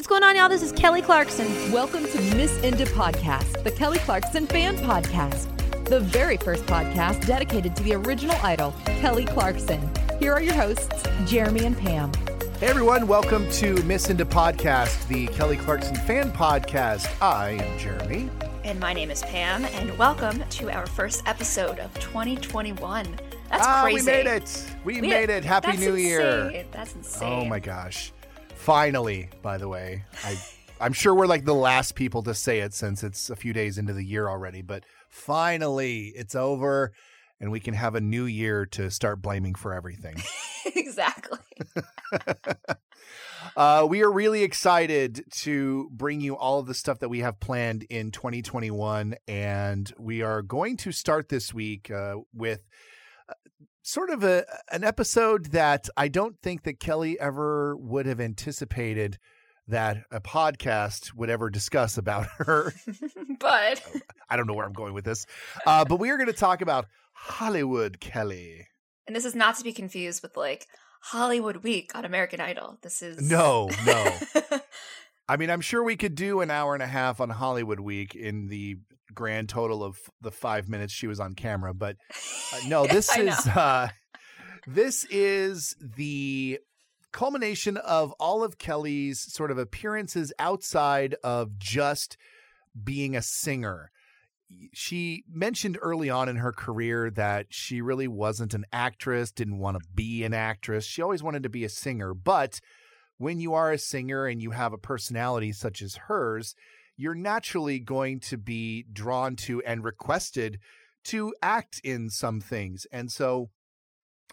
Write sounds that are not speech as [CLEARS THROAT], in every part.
what's going on, y'all? This is Kelly Clarkson. Welcome to Miss Inda Podcast, the Kelly Clarkson fan podcast, the very first podcast dedicated to the original idol, Kelly Clarkson. Here are your hosts, Jeremy and Pam. Hey everyone, welcome to Miss Inda Podcast, the Kelly Clarkson fan podcast. I am Jeremy. And my name is Pam, and welcome to our first episode of 2021. That's ah, crazy. we made it. We, we made it. Happy New insane. Year. That's insane. Oh my gosh. Finally, by the way, I I'm sure we're like the last people to say it since it's a few days into the year already, but finally it's over and we can have a new year to start blaming for everything. [LAUGHS] exactly. [LAUGHS] uh, we are really excited to bring you all of the stuff that we have planned in 2021. And we are going to start this week uh, with sort of a an episode that I don't think that Kelly ever would have anticipated that a podcast would ever discuss about [LAUGHS] her. [LAUGHS] but I don't know where I'm going with this. Uh, but we are going to talk about Hollywood Kelly. And this is not to be confused with like Hollywood Week on American Idol. This is No, no. [LAUGHS] I mean, I'm sure we could do an hour and a half on Hollywood Week in the grand total of the five minutes she was on camera. But uh, [LAUGHS] no, this is uh, this is the culmination of all of Kelly's sort of appearances outside of just being a singer. She mentioned early on in her career that she really wasn't an actress, didn't want to be an actress. She always wanted to be a singer, but when you are a singer and you have a personality such as hers, you're naturally going to be drawn to and requested to act in some things. And so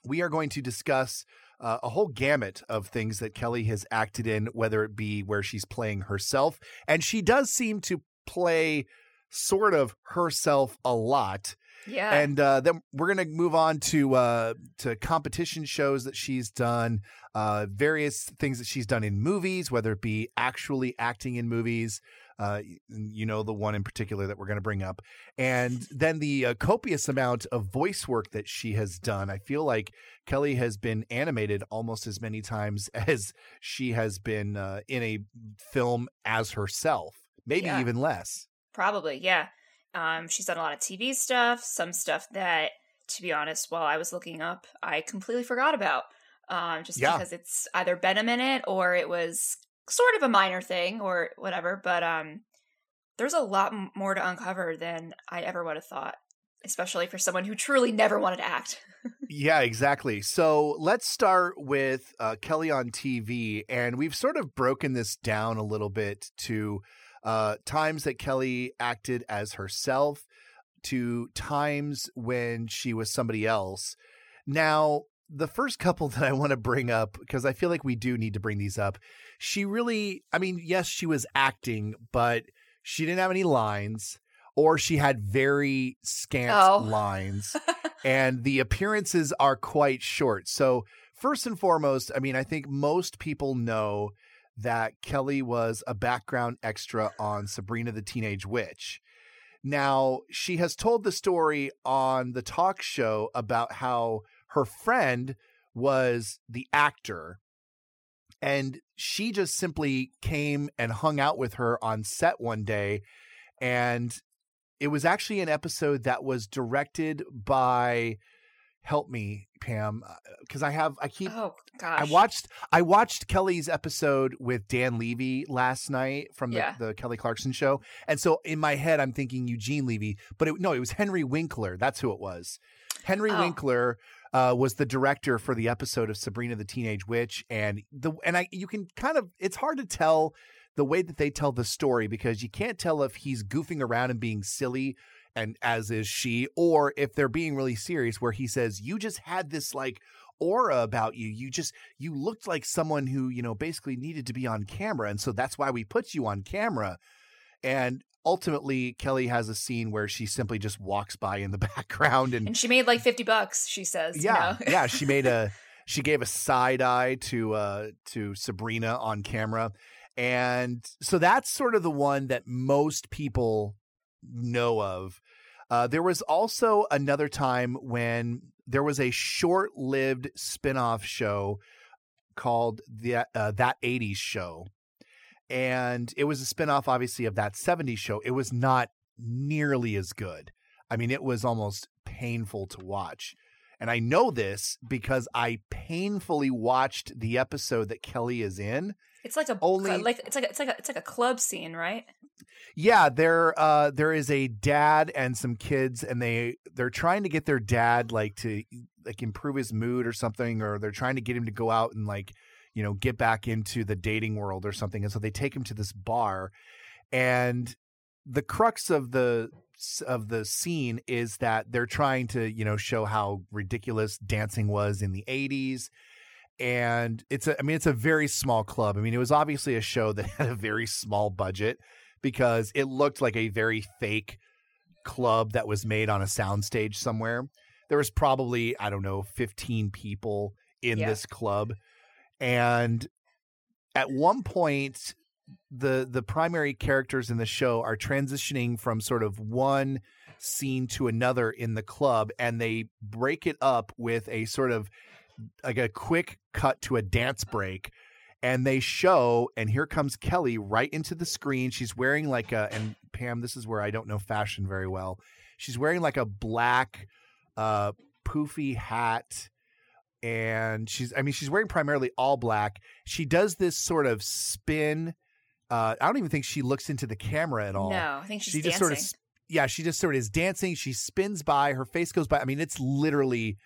we are going to discuss uh, a whole gamut of things that Kelly has acted in, whether it be where she's playing herself. And she does seem to play sort of herself a lot. Yeah. And uh, then we're gonna move on to uh, to competition shows that she's done, uh, various things that she's done in movies, whether it be actually acting in movies. Uh, you know the one in particular that we're going to bring up, and then the uh, copious amount of voice work that she has done. I feel like Kelly has been animated almost as many times [LAUGHS] as she has been uh, in a film as herself, maybe Yeah. even less. Probably, yeah. Um, she's done a lot of TV stuff, some stuff that, to be honest, while I was looking up, I completely forgot about. Um, just Yeah. because it's either been a minute or it was sort of a minor thing or whatever. But um, there's a lot more to uncover than I ever would have thought, especially for someone who truly never wanted to act. [LAUGHS] Yeah, exactly. So let's start with uh, Kelly on TV. And we've sort of broken this down a little bit to uh, times that Kelly acted as herself, to times when she was somebody else. Now, the first couple [LAUGHS] that I want to bring up, because I feel like we do need to bring these up, she really, I mean, yes, she was acting, but she didn't have any lines. Or she had very scant Oh. lines [LAUGHS] and the appearances are quite short. So, first and foremost, I mean, I think most people know that Kelly was a background extra on Sabrina the Teenage Witch. Now, she has told the story on the talk show about how her friend was the actor and she just simply came and hung out with her on set one day and it was actually an episode that was directed by help me pam uh, because i have i keep oh gosh, i watched i watched kelly's episode with dan levy last night from the, Yeah. the kelly clarkson show and so in my head i'm thinking eugene levy but it, no it was henry winkler that's who it was henry Oh. winkler uh, was the director for the episode of Sabrina the Teenage Witch, and the and I you can kind of it's hard to tell the way that they tell the story because you can't tell if he's goofing around and being silly and as is she or if they're being really serious where he says you just had this like aura about you. You just you looked like someone who you know basically needed to be on camera and so that's why we put you on camera. And ultimately kelly has a scene where she simply just walks by in the [LAUGHS] background and and she made like fifty bucks. She says, yeah you know? yeah she made a [LAUGHS] she gave a side eye to uh to sabrina on camera and so that's sort of the one that most people know of uh there was also another time when there was a short-lived spin-off show called the uh, that 80s show and it was a spinoff, obviously, of that 70s show. It was not nearly as good. I mean, it was almost painful to watch. And I know this because I painfully watched the episode that Kelly is in. It's like a only like it's like a, it's like a, it's like a club scene, right? Yeah, there uh there is a dad and some kids and they they're trying to get their dad like to like improve his mood or something or they're trying to get him to go out and like, you know, get back into the dating world or something. And so they take him to this bar and the crux of the of the scene is that they're trying to you know show how ridiculous dancing was in the 80s and it's a i mean it's a very small club i mean it was obviously a show that [LAUGHS] had a very small budget because it looked like a very fake club that was made on a soundstage somewhere there was probably i don't know 15 people in yeah. this club and at one point the the primary characters in the show are transitioning from sort of one scene to another in the club and they break it up with a sort of like a quick cut to a dance break and they show and here comes Kelly right into the screen. She's wearing like a and Pam this is where I don't know fashion very well. She's wearing like a black uh poofy hat and she's I mean she's wearing primarily all black she does this sort of spin uh, I don't even think she looks into the camera at all. No, I think she's she just dancing. sort of yeah, she just sort of is dancing. She spins by, her face goes by. I mean, it's literally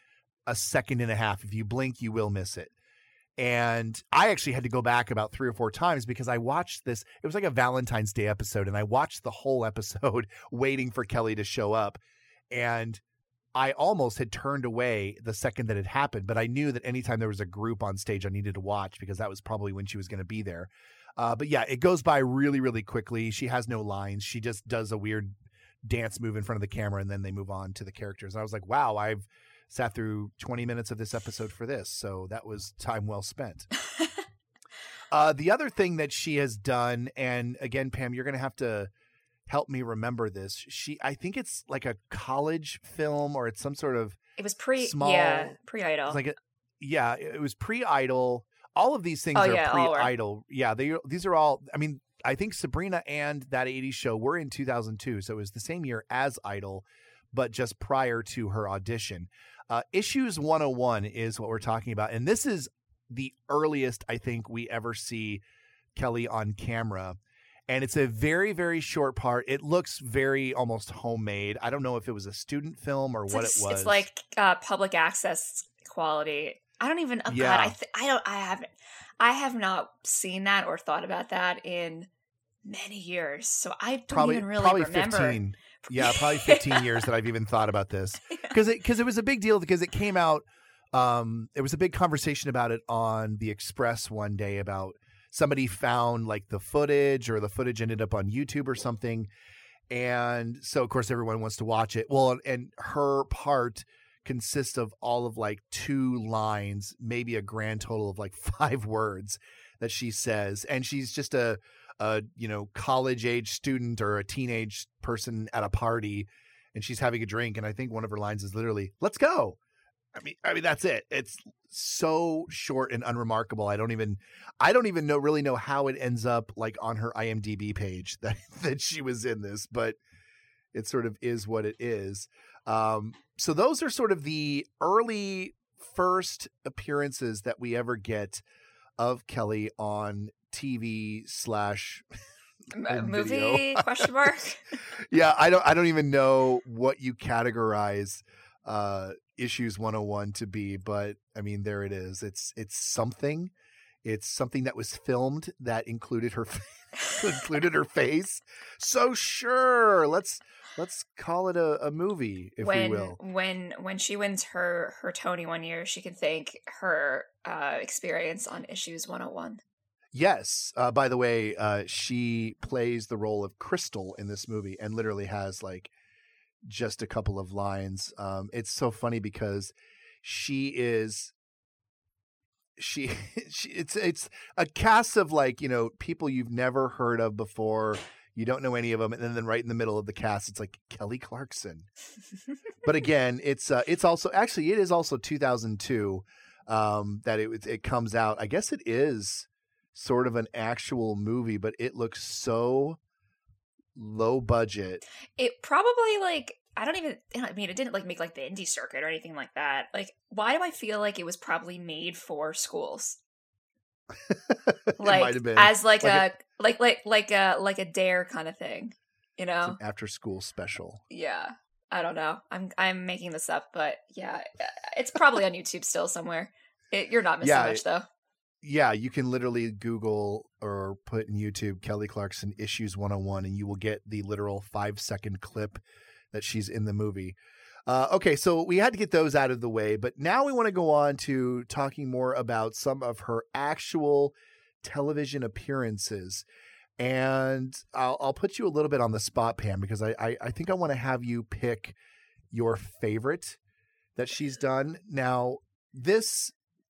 a second and a half. If you blink, you will miss it. And I actually had to go back about three or four times because I watched this. It was like a Valentine's Day episode, and I watched the whole [LAUGHS] episode waiting for Kelly to show up. And I almost had turned away the second that it happened, but I knew that anytime there was a group on stage, I needed to watch because that was probably when she was going to be there. Uh, but yeah, it goes by really, really quickly. She has no lines. She just does a weird dance move in front of the camera, and then they move on to the characters. And I was like, wow, I've sat through 20 minutes of this episode for this, so that was time well spent. [LAUGHS] uh, the other thing that she has done, and again, Pam, you're going to have to help me remember this. She, I think it's like a college film, or it's some sort of. It was pre, small, yeah, pre idol. Like, a, yeah, it was pre idol all of these things oh, are yeah, pre-idol. Yeah, they these are all. I mean, I think Sabrina and that '80s show were in 2002, so it was the same year as Idol, but just prior to her audition. Uh, Issues 101 is what we're talking about, and this is the earliest I think we ever see Kelly on camera. And it's a very, very short part. It looks very almost homemade. I don't know if it was a student film or it's what like, it was. It's like uh, public access quality. I don't even. Oh yeah. God, I th- I don't. I haven't. I have not seen that or thought about that in many years. So I don't probably, even really probably remember. 15. [LAUGHS] Yeah, probably 15 years that I've even thought about this [LAUGHS] because it because it was a big deal because it came out. Um, it was a big conversation about it on the Express one day about somebody found like the footage or the footage ended up on YouTube or something, and so of course everyone wants to watch it. Well, and her part consists of all of like two lines, maybe a grand total of like [LAUGHS] five words that she says, and she's just a a you know college age student or a teenage person at a party, and she's having a drink, and I think one of her lines is literally "Let's go." I mean, I mean that's it. It's so short and unremarkable. I don't even, I don't even know really know how it ends up like on her IMDb page [LAUGHS] that that she was in this, but it sort of is what it is. Um, so those are sort of the early first appearances that we ever get of Kelly on TV slash movie question mark. [LAUGHS] yeah, I don't I don't even know what you categorize uh issues 101 to be, but I mean there it is. It's it's something. It's something that was filmed that included her [LAUGHS] included her face. So sure, let's let's call it a, a movie, if when, we will. When when she wins her her Tony one year, she can thank her uh, experience on Issues 101. Yes. Uh, by the way, uh, she plays the role of Crystal in this movie, and literally has like just a couple of lines. Um, it's so funny because she is she, [LAUGHS] she it's it's a cast of like you know people you've never heard of before you don't know any of them, and then, then right in the middle of the cast, it's like Kelly Clarkson. but [LAUGHS] again, it's uh, it's also actually it is also 2002 um, that it it comes out. I guess it is sort of an actual movie, but it looks so low budget. It probably like I don't even I mean it didn't like make like the indie circuit or anything like that. Like why do I feel like it was probably made for schools? [LAUGHS] like as like, like a, a like like like a like a dare kind of thing, you know? after school special. Yeah. I don't know. I'm I'm making this up, but yeah, it's probably on YouTube still somewhere. It, you're not missing yeah, much though. Yeah, you can literally Google or put in YouTube Kelly Clarkson issues 101 and you will get the literal 5 second clip that she's in the movie. Uh, okay, so we had to get those out of the way, but now we want to go on to talking more about some of her actual television appearances. And I'll, I'll put you a little bit on the spot, Pam, because I, I, I think I want to have you pick your favorite that she's done. Now, this,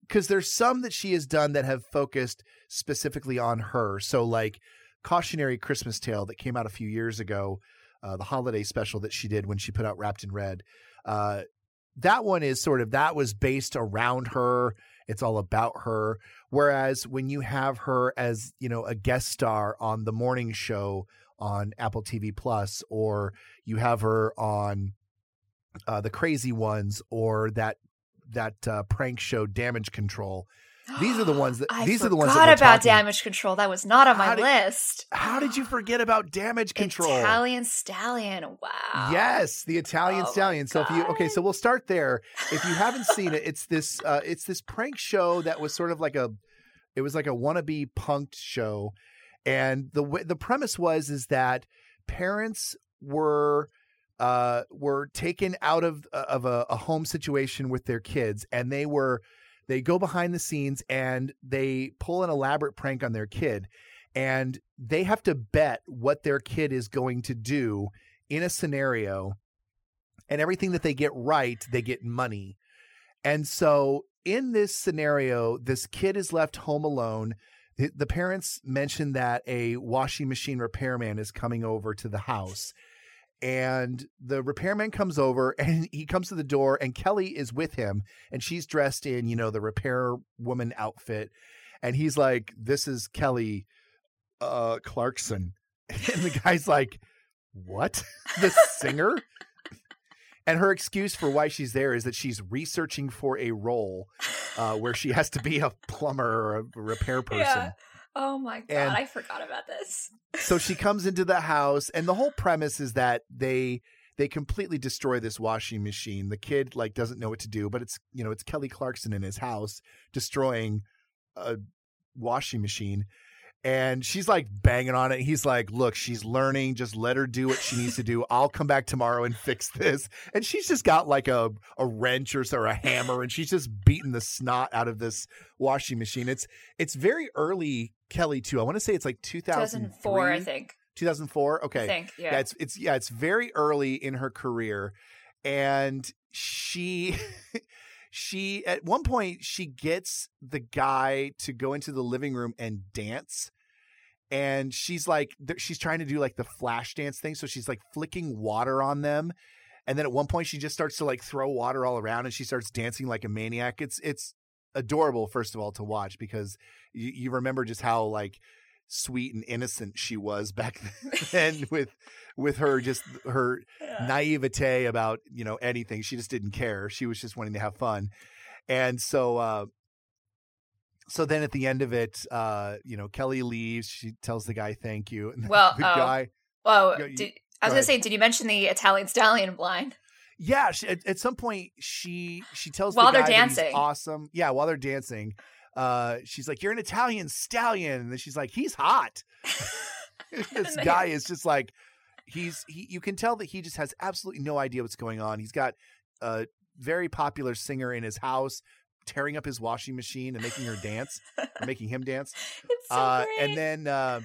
because there's some that she has done that have focused specifically on her. So, like Cautionary Christmas Tale that came out a few years ago uh, the holiday special that she did when she put out Wrapped in Red. Uh, that one is sort of that was based around her. It's all about her. Whereas when you have her as you know a guest star on the morning show on Apple TV Plus, or you have her on uh, the Crazy Ones, or that that uh, prank show Damage Control, these are the ones that [GASPS] I these are the ones that about talking. damage control. That was not on my did, list. How did you forget about damage control? Italian stallion. Wow. Yes, the Italian oh stallion. So if you okay, so we'll start there. If you haven't seen it, it's this uh it's this prank show that was sort of like a it was like a wannabe punked show. And the the premise was is that parents were uh were taken out of of a, a home situation with their kids and they were they go behind the scenes and they pull an elaborate prank on their kid and they have to bet what their kid is going to do in a scenario and everything that they get right they get money. And so in this scenario this kid is left home alone. The parents mention that a washing machine repairman is coming over to the house and the repairman comes over [LAUGHS] and he comes to the door and Kelly is with him and she's dressed in, you know, the repair woman outfit. And he's like, This is Kelly uh Clarkson. [LAUGHS] And the guy's like, What? [LAUGHS] the singer? And her excuse for why she's there is that she's researching for a role uh, where she has to be a plumber or a repair person. Yeah. Oh my god, and I forgot about this. so she [LAUGHS] comes into the house and the whole premise is that they they completely destroy this washing machine. The kid like doesn't know what to do, but it's you know, it's Kelly Clarkson in his house destroying a washing machine and she's like banging on it. He's like, "Look, she's learning. Just let her do what she needs to do. I'll come back tomorrow and fix this." And she's just got like a a wrench or, or a hammer, and she's just beating the snot out of this washing machine. It's it's very early Kelly too. I want to say it's like 2004, I think. 2004. Okay, I think yeah. yeah. It's it's yeah. It's very early in her career, and she. [LAUGHS] she at one point she gets the guy to go into the living room and dance and she's like she's trying to do like the flash dance thing so she's like flicking water on them and then at one point she just starts to like throw water all around and she starts dancing like a maniac. It's it's adorable first of all to watch because you, you remember just how like sweet and innocent she was back [LAUGHS] then [LAUGHS] with with her just her yeah. naivete about you know anything. She just didn't care. She was just wanting to have fun. And so uh so then at the end of it, uh, you know, Kelly leaves. She tells the guy thank you. And well, the oh, guy. Oh, did, I was gonna say, did you mention the Italian stallion blind? Yeah, she, at, at, some point she she tells while the they're dancing, awesome. Yeah, while they're dancing, uh, she's like, "You're an Italian stallion," and then she's like, "He's hot." [LAUGHS] [LAUGHS] this guy is just like, he's he. You can tell that he just has absolutely no idea what's going on. He's got a very popular singer in his house tearing up his washing machine and making her dance, or making him dance. [LAUGHS] So uh, and then, uh,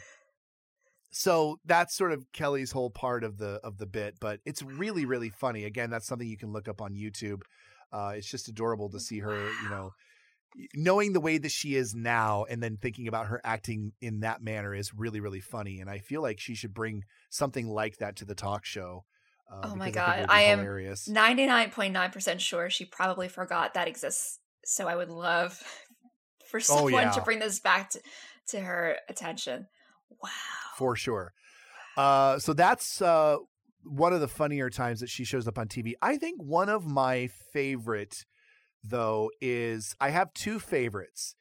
so that's sort of Kelly's whole part of the of the bit, but it's really really funny. Again, that's something you can look up on YouTube. Uh, it's just adorable to see her, you know, knowing the way that she is now, and then thinking about her acting in that manner is really really funny. And I feel like she should bring something like that to the talk show. Uh, oh my god, I, I am ninety nine point nine percent sure she probably forgot that exists so I would love [LAUGHS] for oh, someone oh, yeah. to bring this back to to her attention. Wow. For sure. Uh, so that's uh, one of the funnier times that she shows up on TV. I think one of my favorite, though, is I have two favorites.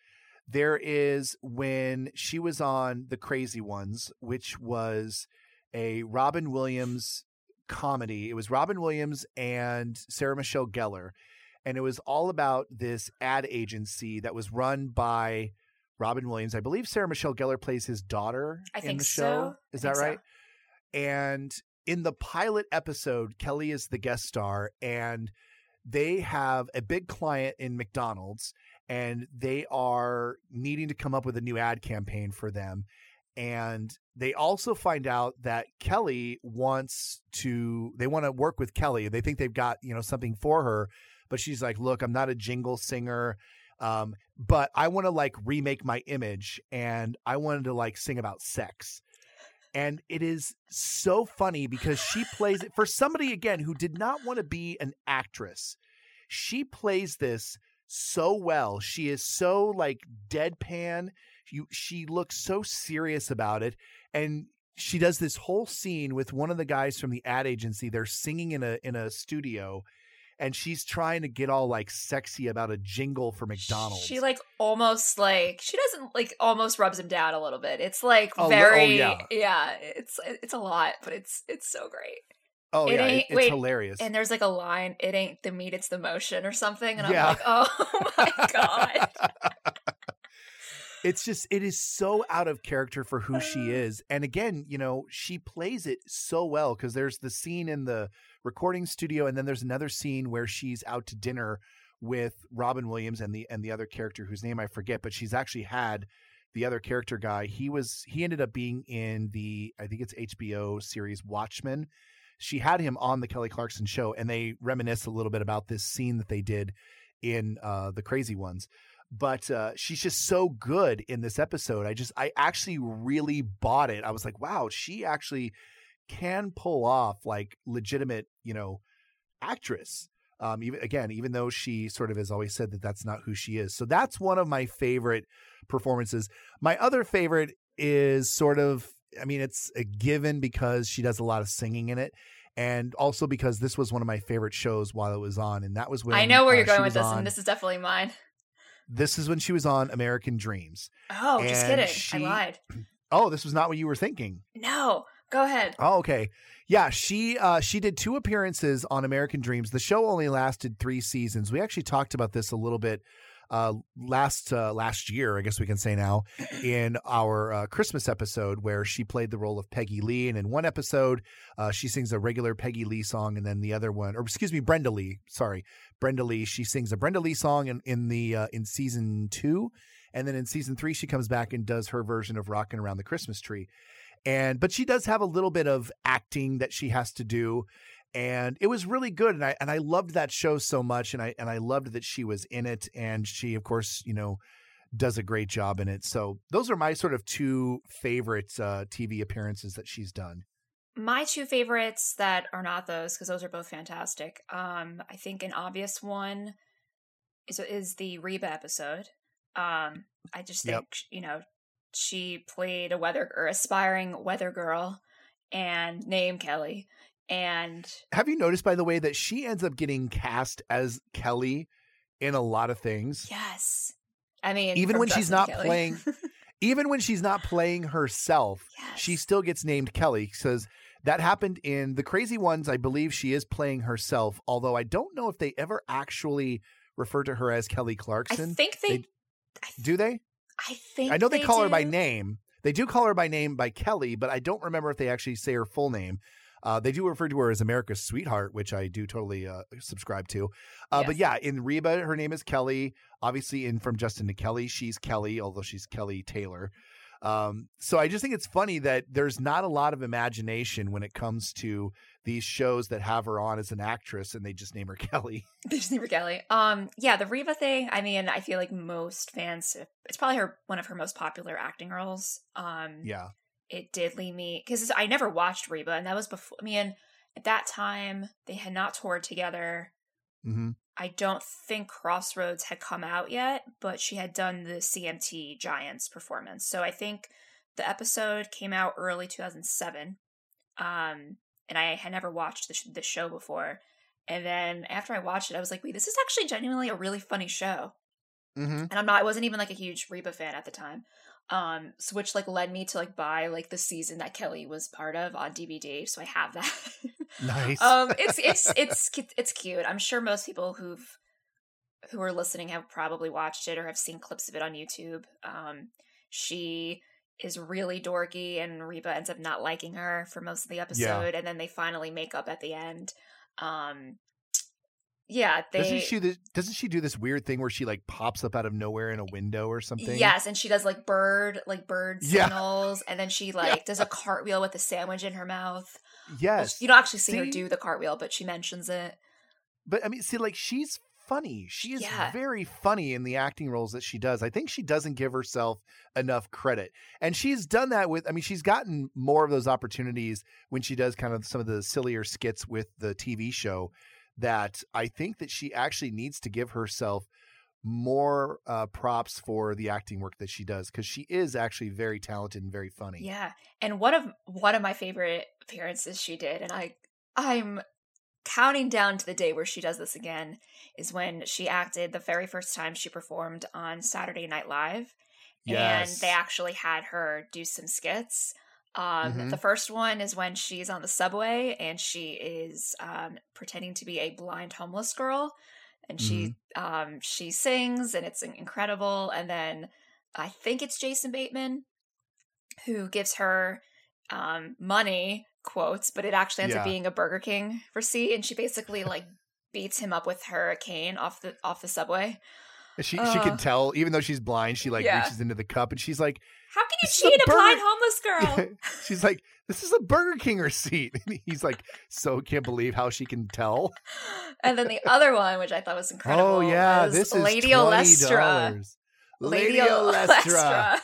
There is when she was on The Crazy Ones, which was a Robin Williams comedy. It was Robin Williams and Sarah Michelle Gellar. And it was all about this ad agency that was run by Robin Williams. I believe Sarah Michelle Gellar plays his daughter I in think the so. show. Is I that think so. right? And in the pilot episode, Kelly is the guest star, and they have a big client in McDonald's, and they are needing to come up with a new ad campaign for them. And they also find out that Kelly wants to, they want to work with Kelly. They think they've got, you know, something for her, but she's like, look, I'm not a jingle singer. Um, but I want to like remake my image and I wanted to like sing about sex and it is so funny because she plays it for somebody again who did not want to be an actress. She plays this so well. She is so like deadpan. You she looks so serious about it and she does this whole scene with one of the guys from the ad agency. They're singing in a in a studio and she's trying to get all like sexy about a jingle for McDonald's. She like almost like she doesn't like almost rubs him down a little bit. It's like Oh, oh, very yeah. It's it's a lot, but it's it's so great. oh it yeah, ain't- it's wait, hilarious. And there's like a line, "It ain't the meat, it's the motion" or something, and I'm like, oh [LAUGHS] my [LAUGHS] god. It's just it is so out of character for who she is and again you know she plays it so well because there's the scene in the recording studio and then there's another scene where she's out to dinner with robin williams and the and the other character whose name i forget but she's actually had the other character guy. He was he ended up being in the i think it's hbo series watchmen. She had him on the kelly clarkson show and they reminisce a little bit about this scene that they did in uh the crazy ones but uh, she's just so good in this episode. I just, I actually really bought it. I was like, wow, she actually can pull off like legitimate, you know, actress. Um, even again, even though she sort of has always said that that's not who she is. So that's one of my favorite performances. My other favorite is sort of, I mean, it's a given because she does a lot of singing in it. And also because this was one of my favorite shows while it was on, and that was when I know where uh, you're going with this, on- and this is definitely mine. This is when she was on American Dreams. Oh, just kidding. she- I lied. [CLEARS THROAT] Oh, this was not what you were thinking. No, go ahead. Oh, okay. Yeah, she uh she did two appearances on American Dreams. The show only lasted 3 seasons. We actually talked about this a little bit uh last uh, last year, I guess we can say now, in our uh, Christmas episode where she played the role of Peggy Lee. And in one episode uh she sings a regular Peggy Lee song and then the other one or excuse me, Brenda Lee, sorry. Brenda Lee, she sings a Brenda Lee song in in the uh, in season 2 and then in season 3 she comes back and does her version of Rockin' Around the Christmas Tree. And but she does have a little bit of acting that she has to do and it was really good and I and I loved that show so much and I and I loved that she was in it and she of course you know does a great job in it so those are my sort of two favorite uh, TV appearances that she's done My two favorites that are not those, because those are both fantastic. Um, I think an obvious one is is the Reba episode. Um, I just think Yep. you know she played a weather or aspiring weather girl, and named Kelly, and have you noticed by the way that she ends up getting cast as Kelly in a lot of things yes, I mean Even when she's not Kelly. playing- [LAUGHS] even when she's not playing herself yes. she still gets named Kelly because that happened in the Crazy Ones. I believe she is playing herself, although I don't know if they ever actually refer to her as Kelly Clarkson. I think they. they- Do they? I think I know they, call her by name. They do call her by name by Kelly, but I don't remember if they actually say her full name. Uh, they do refer to her as America's sweetheart, which I do totally uh, subscribe to. Uh, But yeah, in Reba, her name is Kelly. Obviously, in From Justin to Kelly, she's Kelly, although she's Kelly Taylor. Um, so I just think it's funny that there's not a lot of imagination when it comes to these shows that have her on as an actress and they just name her [LAUGHS] Kelly. [LAUGHS] Disney for Kelly. Um, yeah, the Reba thing. I mean, I feel like most fans. It's probably her one of her most popular acting roles. Um, Yeah. It did leave me because I never watched Reba, and that was before. I mean, at that time they had not toured together. hmm I don't think Crossroads had come out yet, but she had done the CMT Giants performance. So I think the episode came out early 2007. Um, and I had never watched the, sh- the show before. And then after I watched it, I was like, wait, this is actually genuinely a really funny show. Mm-hmm. And I'm not, I wasn't even like a huge Reba fan at the time. Um, so which like led me to like buy like the season that Kelly was part of on DVD. So I have that. [LAUGHS] Nice. um, it's it's [LAUGHS] it's it's cute. I'm sure most people who've who are listening have probably watched it or have seen clips of it on YouTube. Um, she is really dorky, and Reba ends up not liking her for most of the episode, and then they finally make up at the end. Um, yeah, they doesn't she do, doesn't she do this weird thing where she like pops up out of nowhere in a window or something? Yes, and she does like bird like bird Yeah. signals, and then she like Yeah. does a cartwheel with a sandwich in her mouth. Well, Yes. you don't actually see, her do the cartwheel, but she mentions it. But I mean, see, like she's funny. She is Yeah. very funny in the acting roles that she does. I think she doesn't give herself enough credit. And she's done that with I mean, she's gotten more of those opportunities when she does kind of some of the sillier skits with the TV show that I think that she actually needs to give herself more uh, props for the acting work that she does because she is actually very talented and very funny. Yeah, and one of one of my favorite appearances she did, and I I'm counting down to the day where she does this again, is when she acted the very first time she performed on Saturday Night Live, Yes. and they actually had her do some skits. Um, Mhm. The first one is when she's on the subway and she is um, pretending to be a blind homeless girl, and she um, she sings and it's incredible. And then I think it's Jason Bateman who gives her um, money quotes, but it actually ends Yeah. up being a Burger King receipt, and she basically [LAUGHS] like beats him up with her cane off the off the subway. She she Uh, can tell even though she's blind, she like Yeah. reaches into the cup and she's like, How can you This is cheat a blind homeless [LAUGHS] girl? she's like, this is a Burger King receipt. [LAUGHS] And he's like, so can't believe how she can tell. [LAUGHS] and then the other one, which I thought was incredible, oh yeah, was this is Lady Olestra. Lady Olestra.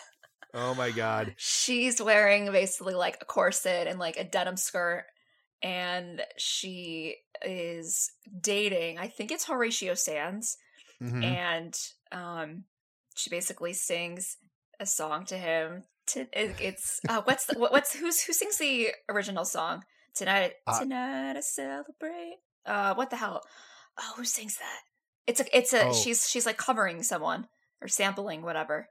Oh my god. She's wearing basically like a corset and like a denim skirt, and she is dating. I think it's Horatio Sanz, Mhm. and um, she basically sings a song to him. To it's uh, what's the, what's who's who sings the original song tonight? Uh, tonight I celebrate. Uh, what the hell? Oh, who sings that? It's a it's a Oh. she's she's like covering someone or sampling whatever.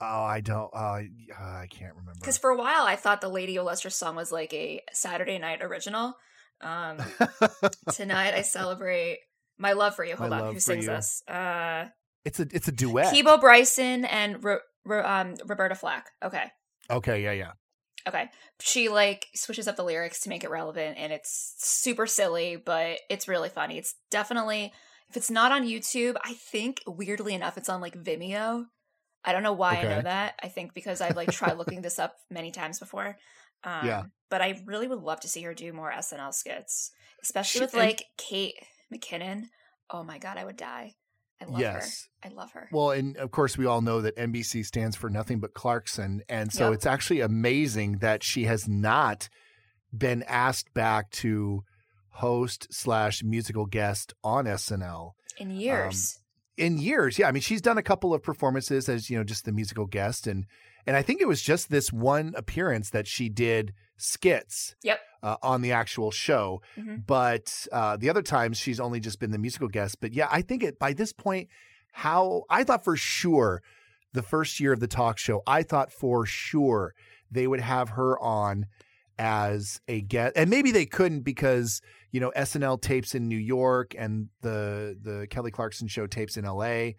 Oh, I don't. Uh, uh, I can't remember. Because for a while I thought the Lady Olestra song was like a Saturday night original. Um, [LAUGHS] tonight I celebrate my love for you. Hold My on, who sings you. this? Uh, it's a it's a duet. Peabo Bryson and Ro- um, Roberta Flack. Okay, okay, yeah, yeah. okay. She like switches up the lyrics to make it relevant, and it's super silly, but it's really funny. It's definitely if it's not on YouTube, I think weirdly enough, it's on like Vimeo. I don't know why I know that. I think because I've like tried looking this up many times before. Um, Yeah. But I really would love to see her do more SNL skits, especially She- with like Kate McKinnon. Oh my god, I would die. I love Yes. her. I love her. Well, and of course, we all know that NBC stands for nothing but Clarkson. And so Yep. it's actually amazing that she has not been asked back to host slash musical guest on SNL In um, years. in years. Yeah. I mean, she's done a couple of performances as, you know, just the musical guest. And, and I think it was just this one appearance that she did skits Yep. Uh, on the actual show. Mhm. But uh, the other times she's only just been the musical guest. But yeah, I think it by this point, how I thought for sure the first year of the talk show, I thought for sure they would have her on as a guest, and maybe they couldn't because you know SNL tapes in New York and the the Kelly Clarkson show tapes in L.A.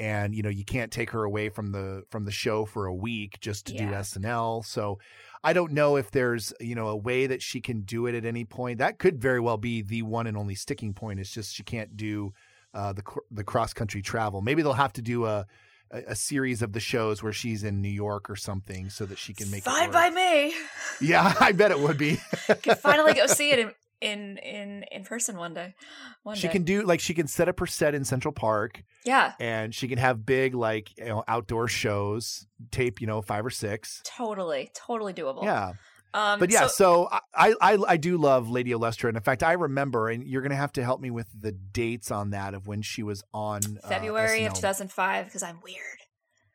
And you know you can't take her away from the from the show for a week just to do SNL. So I don't know if there's you know a way that she can do it at any point. That could very well be the one and only sticking point. It's just she can't do uh, the the cross country travel. Maybe they'll have to do a, a a series of the shows where she's in New York or something so that she can make Fine it by me. Yeah, [LAUGHS] I bet it would be. [LAUGHS] Can finally go see it in in in, in person one day. One she day. can do like she can set up her set in Central Park Yeah, and she can have big like you know outdoor shows, tape you know five or six. totally, totally doable. Yeah. Um, but yeah, so, so, I, I I do love Lady Olestra, and in fact, I remember, and you're gonna have to help me with the dates on that of when she was on February uh, of 2005 because I'm weird.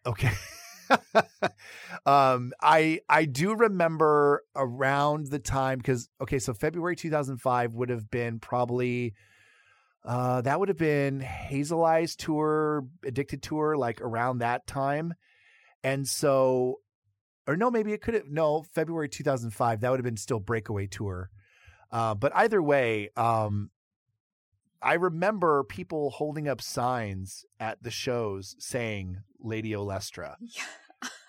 Okay. [LAUGHS] [LAUGHS] um, I I do remember around the time because okay, so February 2005 would have been probably uh, that would have been Hazel Eyes tour, Addicted tour, like around that time, and so or no, maybe it could have no February 2005. That would have been still Breakaway tour, uh, but either way, um, I remember people holding up signs at the shows saying Lady Olestra. Yeah.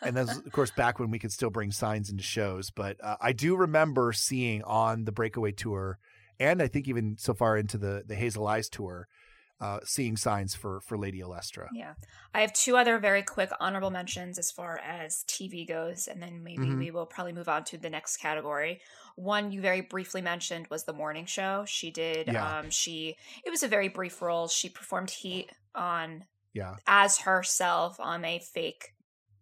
and that's of course back when we could still bring signs into shows. But uh, I do remember seeing on the Breakaway tour, and I think even so far into the the Hazel Eyes tour, uh, seeing signs for for Lady Olestra. Yeah, I have two other very quick honorable mentions as far as TV goes, and then maybe Mhm. we will probably move on to the next category. One you very briefly mentioned was the morning show. She did. Yeah. Um, she it was a very brief role. She performed Heat on Yeah, as herself on a fake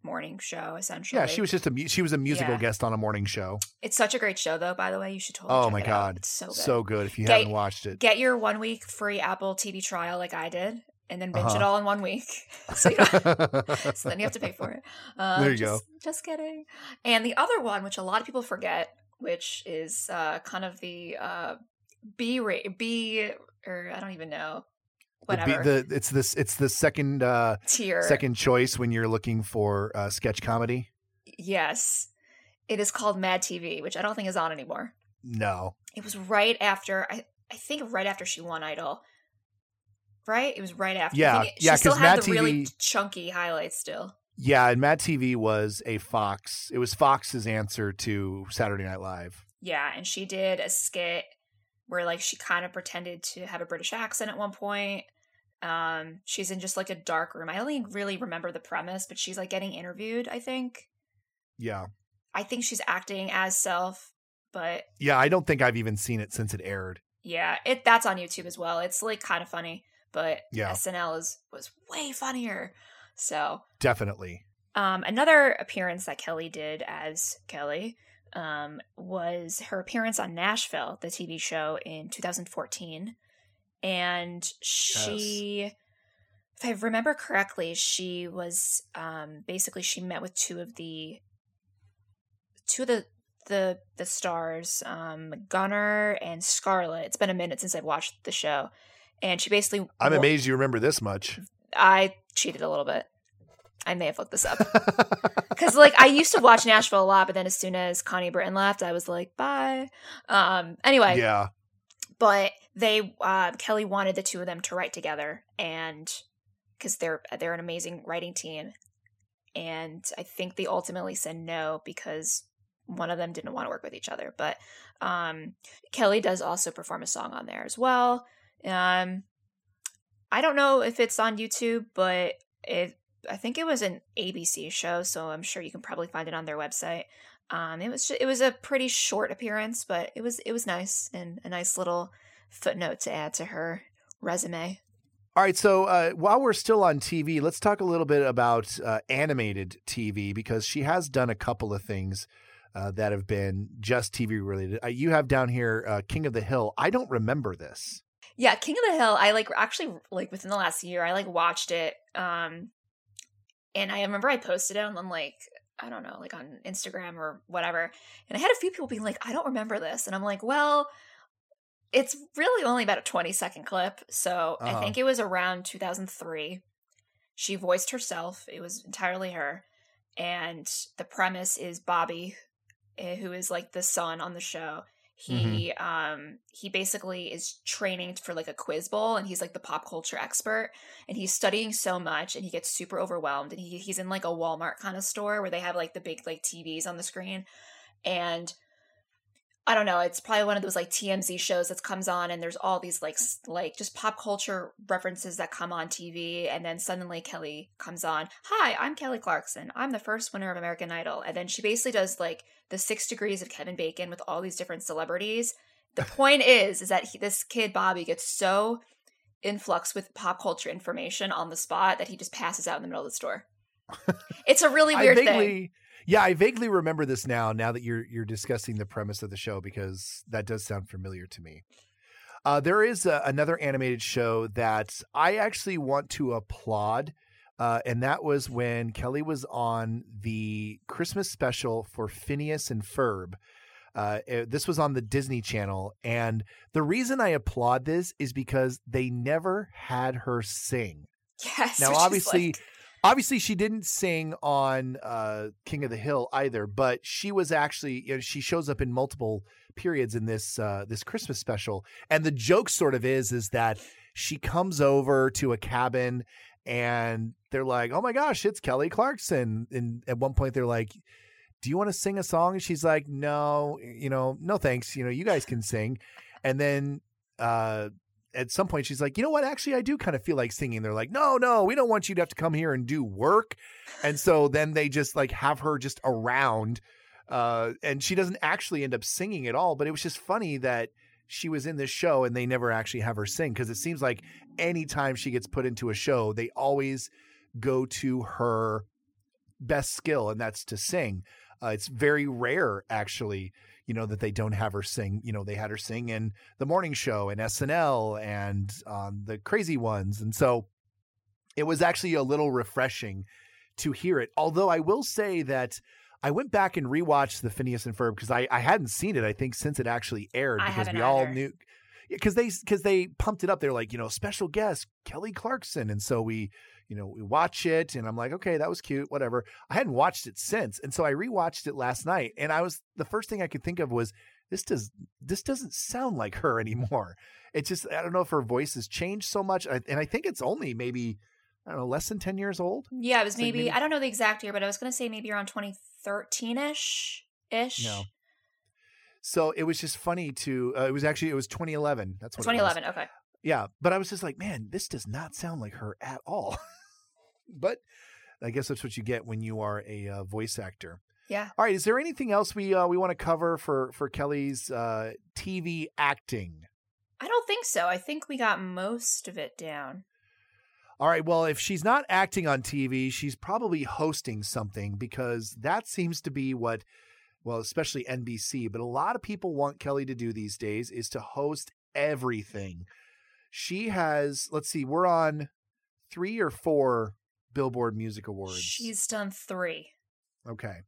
morning show. Essentially, yeah. She was just a mu- she was a musical Yeah. guest on a morning show. It's such a great show, though. By the way, you should totally. Oh my it god, it's so good. so good. If you Get- haven't watched it, Get your one week free Apple TV trial, like I did, and then binge it Uh-huh. all in one week. [LAUGHS] so you don't [LAUGHS] [LAUGHS] so then you have to pay for it. Um, There you just, Just kidding. And the other one, which a lot of people forget, which is uh, kind of the uh, B rate, B or I don't even know, whatever the, it's this it's the second uh, tier. second choice when you're looking for uh, sketch comedy. Yes, it is called Mad TV, which I don't think is on anymore. No, It was right after I, I think right after she won Idol. Right? It was right after. Yeah, it- yeah, She still 'cause had Mad the really TV chunky highlights still. yeah, and Mad TV was a Fox. It was Fox's answer to Saturday Night Live. Yeah, and she did a skit where like she kind of pretended to have a British accent at one point. Um, she's in just like a dark room. I only really remember the premise, but she's like getting interviewed, I think. Yeah, I think she's acting as self, but yeah. I don't think I've even seen it since it aired. yeah, it that's on YouTube as well. It's like kind of funny, but Yeah. SNL is was way funnier. So Definitely. Um, another appearance that Kelly did as Kelly um, was her appearance on Nashville, the TV show in 2014. And she, if I remember correctly, she was um, basically she met with two of the two of the the the stars, um, Gunnar and Scarlett. It's been a minute since I've watched the show, and she basically I'm amazed you remember this much. I cheated a little bit. I may have looked this up [LAUGHS] because like I used to watch Nashville a lot, but then as soon as Connie Britton left, I was like, bye. Um, anyway, yeah, but they uh, Kelly wanted the two of them to write together, and because they're they're an amazing writing team, and I think they ultimately said no because one of them didn't want to work with each other. But um, Kelly does also perform a song on there as well. Um, I don't know if it's on YouTube, but it I think it was an ABC show, so I'm sure you can probably find it on their website. Um, it was ju- it was a pretty short appearance, but it was it was nice and a nice little footnote to add to her resume. All right, so uh, while we're still on TV, let's talk a little bit about uh, animated TV because she has done a couple of things uh, that have been just TV related. Uh, you have down here uh, King of the Hill. I don't remember this. Yeah, King of the Hill. I like actually like within the last year, I like watched it. Um, and I remember I posted it on like I don't know, like on Instagram or whatever. And I had a few people being like, I don't remember this, and I'm like, well, it's really only about a 20 second clip. So I Uh-huh. think it was around 2003. She voiced herself. It was entirely her. And the premise is Bobby, eh, who is like the son on the show. He um he basically is training for like a quiz bowl and he's like the pop culture expert and he's studying so much and he gets super overwhelmed and he he's in like a Walmart kind of store where they have like the big like TVs on the screen and I don't know, it's probably one of those like TMZ shows that comes on and there's all these like s- like just pop culture references that come on TV and then suddenly Kelly comes on. Hi, I'm Kelly Clarkson. I'm the first winner of American Idol. And then she basically does like the 6 degrees of Kevin Bacon with all these different celebrities. The [LAUGHS] point is is that he, this kid Bobby gets so influx with pop culture information on the spot that he just passes out in the middle of the store. [LAUGHS] It's a really weird thing. Yeah, I vaguely remember this now. Now that you're you're discussing the premise of the show, because that does sound familiar to me. Uh, there is a, another animated show that I actually want to applaud, uh, and that was when Kelly was on the Christmas special for Phineas and Ferb. Uh, it, this was on the Disney Channel, and the reason I applaud this is because they never had her sing. Yes. Now, obviously, like... obviously, she didn't sing on uh, King of the Hill either, but she was actually you know, she shows up in multiple periods in this uh, this Christmas special, and the joke sort of is is that she comes over to a cabin and they're like, "Oh my gosh, it's Kelly Clarkson!" And at one point, they're like, "Do you want to sing a song?" And she's like, "No, you know, no thanks. You know, you guys can sing." And then uh, at some point she's like, you know what? Actually, I do kind of feel like singing. They're like, no, no, we don't want you to have to come here and do work. And so then they just like have her just around. Uh, and she doesn't actually end up singing at all. But it was just funny that she was in this show and they never actually have her sing because it seems like anytime she gets put into a show, they always go to her best skill, and that's to sing. Uh, it's very rare, actually, you know, that they don't have her sing. You know, they had her sing in the morning show and SNL and um, the crazy ones. And so it was actually a little refreshing to hear it. Although I will say that I went back and rewatched the Phineas and Ferb because I, I hadn't seen it, I think, since it actually aired I because we either. all knew because they because they pumped it up. They're like, you know, special guest Kelly Clarkson, and so we you know, we watch it and I'm like, okay, that was cute, whatever. I hadn't watched it since. And so I rewatched it last night and I was the first thing I could think of was this does this doesn't sound like her [LAUGHS] anymore. It's just I don't know if her voice has changed so much and I think it's only maybe I don't know, less than 10 years old. Yeah, it was maybe, maybe, I don't know the exact year, but I was going to say maybe around 2013ish ish. No. So it was just funny to uh, it was actually it was 2011. That's what 2011, okay. Yeah, but I was just like, man, this does not sound like her at all. [LAUGHS] but I guess that's what you get when you are a uh, voice actor. Yeah. All right. Is there anything else we uh, we want to cover for for Kelly's uh, TV acting? I don't think so. I think we got most of it down. All right. Well, if she's not acting on TV, she's probably hosting something because that seems to be what, well, especially NBC, but a lot of people want Kelly to do these days is to host everything. She has let's see we're on three or four billboard music awards. She's done three. Okay.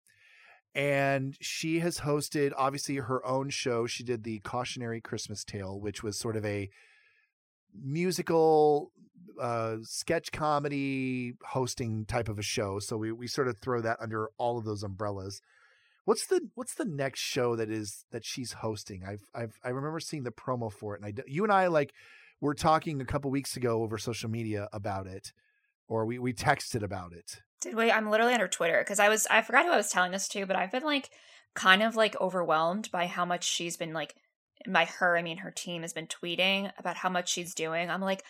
And she has hosted obviously her own show. She did the cautionary christmas tale which was sort of a musical uh, sketch comedy hosting type of a show. So we, we sort of throw that under all of those umbrellas what's the what's the next show that is that she's hosting i've i've i remember seeing the promo for it and i you and i like we're talking a couple weeks ago over social media about it, or we we texted about it. Did we? I'm literally under Twitter because I was I forgot who I was telling this to, but I've been like kind of like overwhelmed by how much she's been like by her. I mean, her team has been tweeting about how much she's doing. I'm like,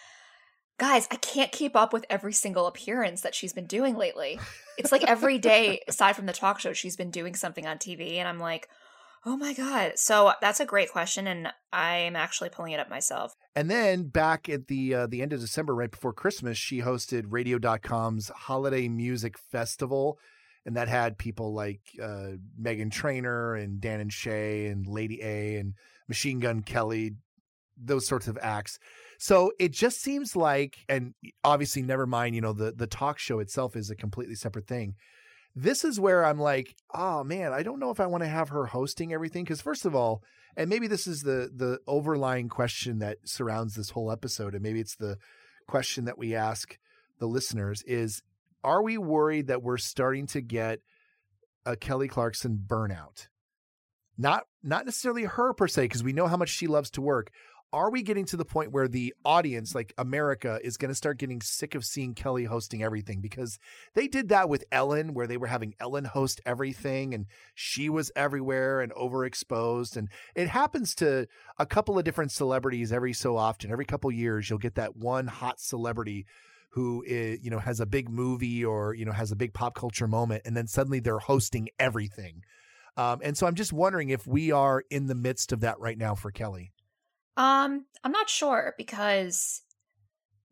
guys, I can't keep up with every single appearance that she's been doing lately. It's like every day, [LAUGHS] aside from the talk show, she's been doing something on TV, and I'm like, Oh my god. So that's a great question and I'm actually pulling it up myself. And then back at the uh, the end of December right before Christmas, she hosted radio.com's Holiday Music Festival and that had people like uh, Meghan Trainor and Dan and Shay and Lady A and Machine Gun Kelly, those sorts of acts. So it just seems like, and obviously, never mind, you know, the the talk show itself is a completely separate thing. This is where I'm like, oh man, I don't know if I want to have her hosting everything. Because first of all, and maybe this is the the overlying question that surrounds this whole episode, and maybe it's the question that we ask the listeners is are we worried that we're starting to get a Kelly Clarkson burnout? Not not necessarily her per se, because we know how much she loves to work, are we getting to the point where the audience, like America, is going to start getting sick of seeing Kelly hosting everything? Because they did that with Ellen, where they were having Ellen host everything and she was everywhere and overexposed. And it happens to a couple of different celebrities every so often. Every couple years, you'll get that one hot celebrity who is, you know has a big movie or you know has a big pop culture moment, and then suddenly they're hosting everything. Um, and so I'm just wondering if we are in the midst of that right now for Kelly. Um, I'm not sure because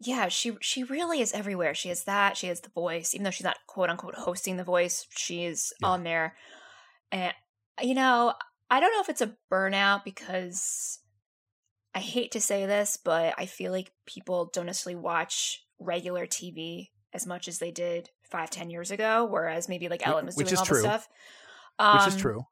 yeah, she she really is everywhere. She has that. She has the voice, even though she's not quote unquote hosting the voice. She is yeah. on there, and you know, I don't know if it's a burnout because I hate to say this, but I feel like people don't necessarily watch regular TV as much as they did five, ten years ago. Whereas maybe like Ellen was Which doing all true. the stuff. Um, Which is um, true.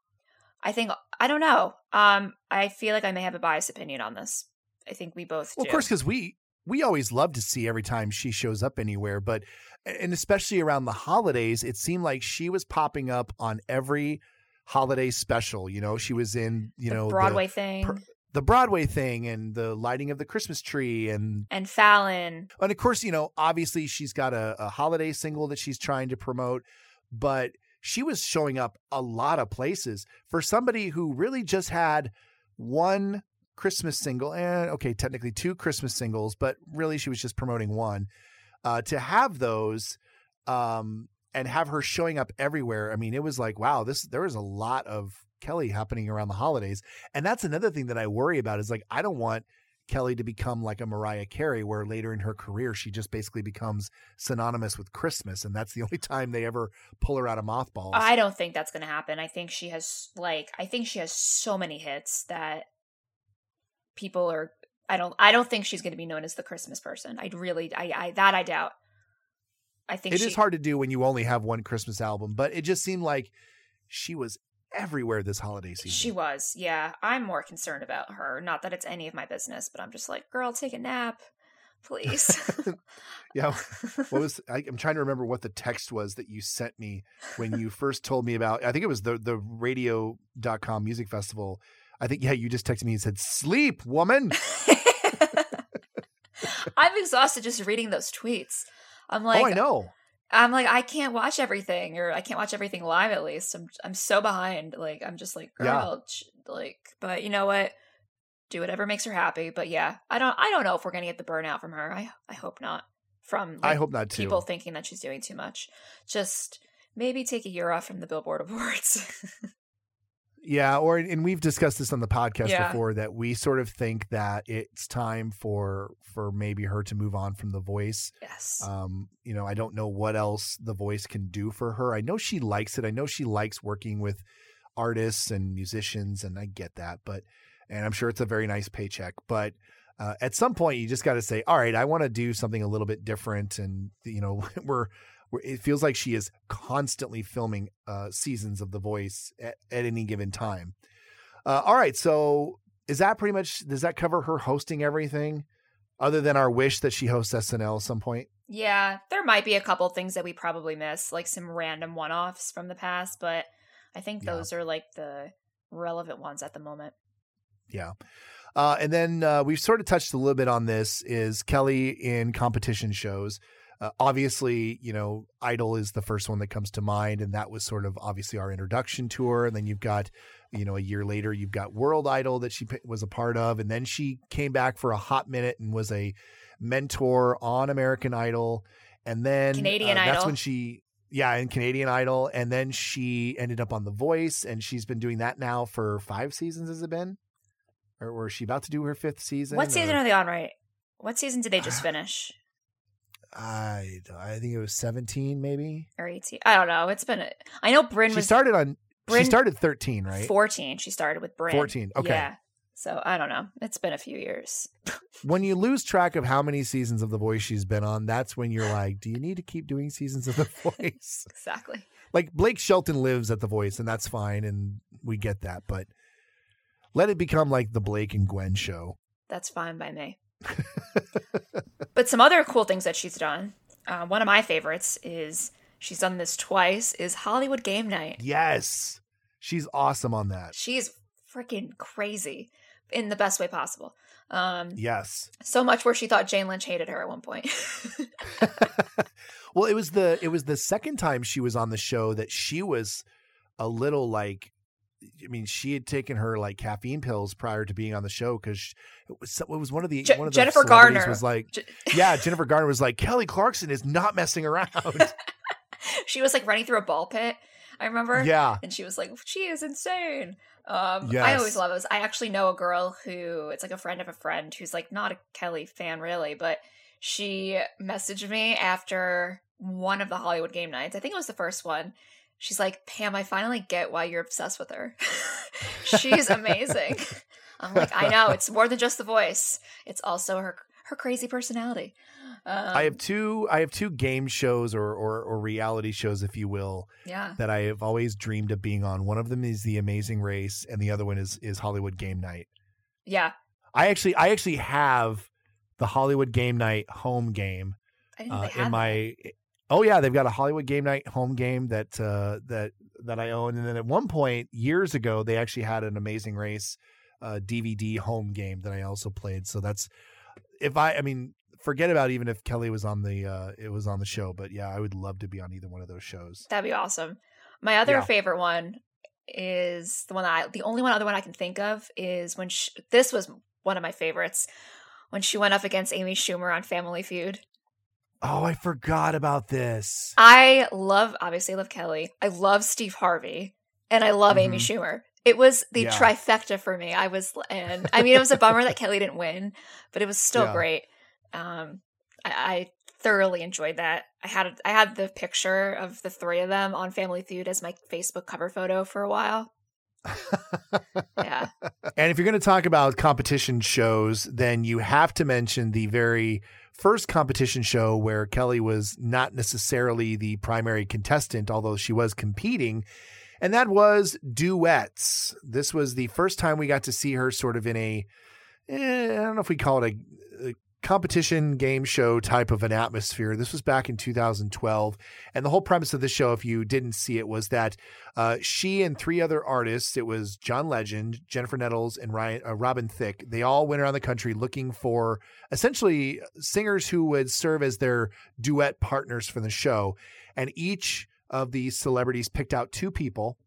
I think I don't know. Um, I feel like I may have a biased opinion on this. I think we both. Well, do. of course, because we we always love to see every time she shows up anywhere, but and especially around the holidays, it seemed like she was popping up on every holiday special. You know, she was in you the know Broadway the, thing. Per, the Broadway thing and the lighting of the Christmas tree and and Fallon. And of course, you know, obviously she's got a, a holiday single that she's trying to promote, but she was showing up a lot of places for somebody who really just had one Christmas single and okay, technically two Christmas singles, but really she was just promoting one. Uh, to have those um, and have her showing up everywhere. I mean, it was like, wow, this there was a lot of Kelly happening around the holidays. And that's another thing that I worry about is like I don't want Kelly to become like a Mariah Carey, where later in her career she just basically becomes synonymous with Christmas, and that's the only [LAUGHS] time they ever pull her out of mothballs. I don't think that's going to happen. I think she has like I think she has so many hits that people are. I don't. I don't think she's going to be known as the Christmas person. I'd really. I. I that I doubt. I think it she, is hard to do when you only have one Christmas album, but it just seemed like she was everywhere this holiday season. She was, yeah. I'm more concerned about her. Not that it's any of my business, but I'm just like, girl, take a nap, please. [LAUGHS] yeah. [LAUGHS] What was I, am trying to remember what the text was that you sent me when you first told me about I think it was the the radio.com music festival. I think yeah, you just texted me and said, Sleep, woman. [LAUGHS] I'm exhausted just reading those tweets. I'm like, oh, I know. I'm like, I can't watch everything, or I can't watch everything live. At least I'm, I'm so behind. Like, I'm just like, girl, yeah. like, but you know what? Do whatever makes her happy. But yeah, I don't, I don't know if we're gonna get the burnout from her. I, I hope not. From like, I hope not too. People thinking that she's doing too much. Just maybe take a year off from the Billboard [LAUGHS] Awards. Yeah, or and we've discussed this on the podcast yeah. before that we sort of think that it's time for for maybe her to move on from the voice. Yes. Um, you know, I don't know what else the voice can do for her. I know she likes it. I know she likes working with artists and musicians and I get that, but and I'm sure it's a very nice paycheck, but uh, at some point you just got to say, all right, I want to do something a little bit different. And, you know, [LAUGHS] we're, it feels like she is constantly filming uh, seasons of The Voice at, at any given time. Uh, all right, so is that pretty much does that cover her hosting everything, other than our wish that she hosts SNL at some point? Yeah, there might be a couple things that we probably miss, like some random one-offs from the past, but I think those yeah. are like the relevant ones at the moment. Yeah. Uh, and then uh, we've sort of touched a little bit on this is Kelly in competition shows. Uh, obviously, you know, Idol is the first one that comes to mind, and that was sort of obviously our introduction to her. And then you've got, you know, a year later, you've got World Idol that she was a part of, and then she came back for a hot minute and was a mentor on American Idol, and then Canadian uh, Idol. That's when she, yeah, in Canadian Idol, and then she ended up on The Voice, and she's been doing that now for five seasons. Has it been? Or was she about to do her fifth season? What season or? are they on? Right? What season did they just finish? I I think it was 17 maybe or 18. I don't know. It's been a, I know Brynn she was started on Brynn, she started 13, right? 14. She started with Brynn. 14. Okay. Yeah. So I don't know. It's been a few years. [LAUGHS] when you lose track of how many seasons of The Voice she's been on, that's when you're like, do you need to keep doing seasons of The [LAUGHS] Voice? exactly. Like Blake Shelton lives at The Voice, and that's fine, and we get that, but let it become like the Blake and Gwen show. That's fine by me. [LAUGHS] but some other cool things that she's done. Uh, one of my favorites is she's done this twice. Is Hollywood Game Night? Yes, she's awesome on that. She's freaking crazy in the best way possible. Um, yes, so much where she thought Jane Lynch hated her at one point. [LAUGHS] [LAUGHS] well, it was the it was the second time she was on the show that she was a little like I mean, she had taken her like caffeine pills prior to being on the show because it was it was one of the one of the Jennifer Garner was like, [LAUGHS] yeah, Jennifer Garner was like, Kelly Clarkson is not messing around. [LAUGHS] she was like running through a ball pit. I remember, yeah, and she was like, she is insane. Um, yes. I always love those. I actually know a girl who it's like a friend of a friend who's like not a Kelly fan really, but she messaged me after one of the Hollywood game nights. I think it was the first one. She's like, Pam, I finally get why you're obsessed with her. [LAUGHS] She's amazing. I'm like, I know. It's more than just the voice. It's also her her crazy personality. Um, I have two. I have two game shows or, or or reality shows, if you will. Yeah. That I have always dreamed of being on. One of them is The Amazing Race, and the other one is is Hollywood Game Night. Yeah. I actually I actually have the Hollywood Game Night home game uh, in my that. Oh yeah, they've got a Hollywood game night home game that uh, that that I own, and then at one point years ago they actually had an Amazing Race uh, DVD home game that I also played. So that's if I, I mean, forget about even if Kelly was on the uh, it was on the show, but yeah, I would love to be on either one of those shows. That'd be awesome. My other yeah. favorite one is the one that I, the only one other one I can think of is when she, this was one of my favorites when she went up against Amy Schumer on Family Feud. Oh, I forgot about this. I love, obviously, I love Kelly. I love Steve Harvey, and I love mm-hmm. Amy Schumer. It was the yeah. trifecta for me. I was, and I mean, it was a bummer that Kelly didn't win, but it was still yeah. great. Um, I, I, thoroughly enjoyed that. I had I had the picture of the three of them on Family Feud as my Facebook cover photo for a while. Yeah. And if you're going to talk about competition shows, then you have to mention the very first competition show where Kelly was not necessarily the primary contestant, although she was competing. And that was duets. This was the first time we got to see her sort of in a, eh, I don't know if we call it a, a competition game show type of an atmosphere. This was back in 2012. And the whole premise of the show, if you didn't see it, was that uh, she and three other artists, it was John Legend, Jennifer Nettles, and Ryan, uh, Robin Thicke, they all went around the country looking for essentially singers who would serve as their duet partners for the show. And each of these celebrities picked out two people.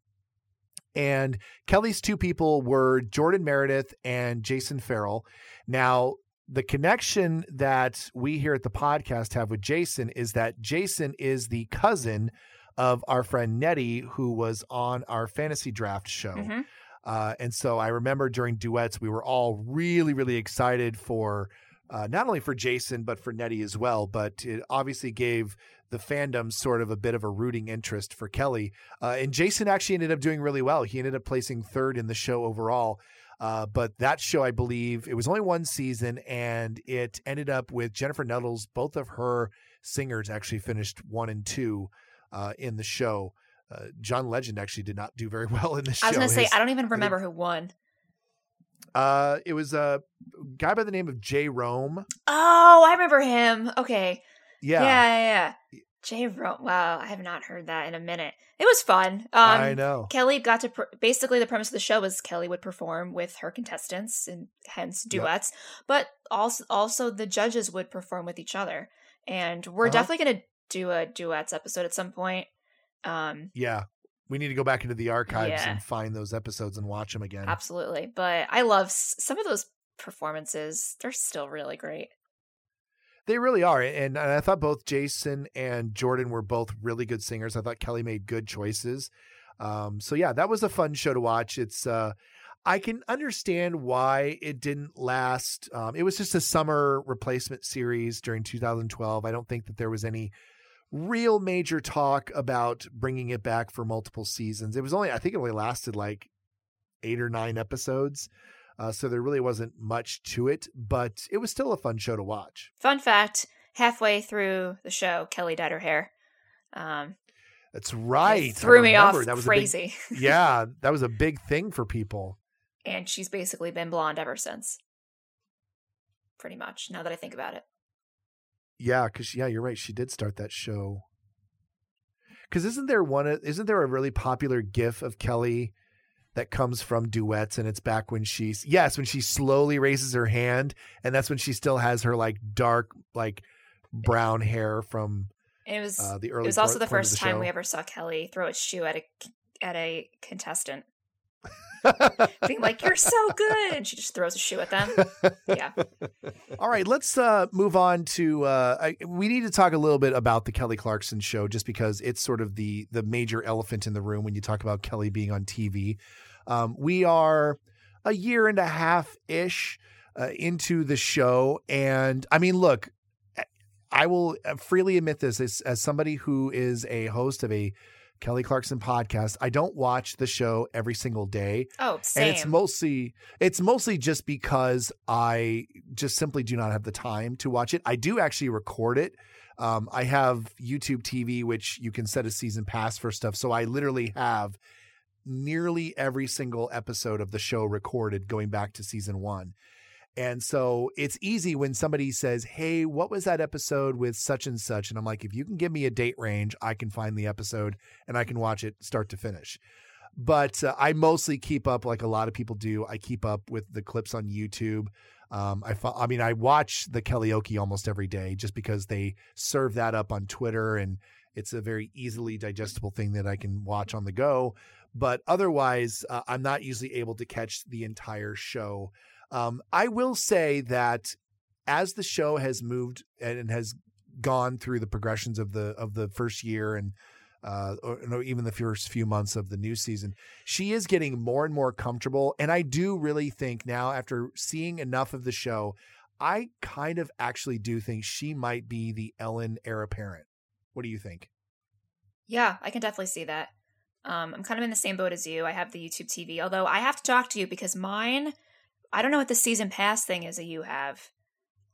And Kelly's two people were Jordan Meredith and Jason Farrell. Now, the connection that we here at the podcast have with Jason is that Jason is the cousin of our friend Nettie, who was on our fantasy draft show. Mm-hmm. Uh, and so I remember during duets, we were all really, really excited for uh, not only for Jason, but for Nettie as well. But it obviously gave the fandom sort of a bit of a rooting interest for Kelly. Uh, and Jason actually ended up doing really well. He ended up placing third in the show overall. Uh, but that show, I believe, it was only one season, and it ended up with Jennifer Nettles. Both of her singers actually finished one and two uh, in the show. Uh, John Legend actually did not do very [LAUGHS] well in the show. I was going to say, I don't even remember who won. Uh, it was a guy by the name of Jay Rome. Oh, I remember him. Okay. Yeah. Yeah, yeah, yeah. Jay Rome. Wow, I have not heard that in a minute. It was fun. Um, I know. Kelly got to pr- basically the premise of the show was Kelly would perform with her contestants and hence duets, yep. but also also the judges would perform with each other. And we're uh-huh. definitely going to do a duets episode at some point. Um, yeah, we need to go back into the archives yeah. and find those episodes and watch them again. Absolutely, but I love s- some of those performances. They're still really great. They really are. And, I thought both Jason and Jordan were both really good singers. I thought Kelly made good choices. Um, so yeah, that was a fun show to watch. It's uh, I can understand why it didn't last. Um, it was just a summer replacement series during 2012. I don't think that there was any real major talk about bringing it back for multiple seasons. It was only I think it only lasted like eight or nine episodes. Uh, so there really wasn't much to it, but it was still a fun show to watch. Fun fact halfway through the show, Kelly dyed her hair. Um, That's right. threw me off that was crazy. Big, [LAUGHS] yeah, that was a big thing for people. And she's basically been blonde ever since. Pretty much, now that I think about it. Yeah, because, yeah, you're right. She did start that show. Because isn't there one, isn't there a really popular gif of Kelly? That comes from duets and it's back when she's yes when she slowly raises her hand and that's when she still has her like dark like brown hair from it was uh, the early it was also the first the time we ever saw kelly throw a shoe at a at a contestant. [LAUGHS] Being like you're so good. And she just throws a shoe at them. Yeah. All right let's uh move on to uh I, we need to talk a little bit about the kelly clarkson show just because it's sort of the the major elephant in the room when you talk about kelly being on tv um, we are a year and a half ish uh, into the show. And I mean, look, I will uh, freely admit this as, as somebody who is a host of a Kelly Clarkson podcast. I don't watch the show every single day. Oh, same. And it's mostly it's mostly just because I just simply do not have the time to watch it. I do actually record it. Um, I have YouTube TV, which you can set a season pass for stuff. So I literally have nearly every single episode of the show recorded going back to season one. And so it's easy when somebody says, Hey, what was that episode with such and such? And I'm like, if you can give me a date range, I can find the episode and I can watch it start to finish. But uh, I mostly keep up like a lot of people do. I keep up with the clips on YouTube. Um, I, I mean, I watch the Kellyoke almost every day just because they serve that up on Twitter and it's a very easily digestible thing that I can watch on the go. But otherwise, uh, I'm not usually able to catch the entire show. Um, I will say that as the show has moved and has gone through the progressions of the of the first year and uh, or, even the first few months of the new season, she is getting more and more comfortable. And I do really think now, after seeing enough of the show, I kind of actually do think she might be the Ellen heir apparent. What do you think? Yeah, I can definitely see that. Um, I'm kind of in the same boat as you. I have the YouTube TV, although I have to talk to you because mine I don't know what the season pass thing is that you have.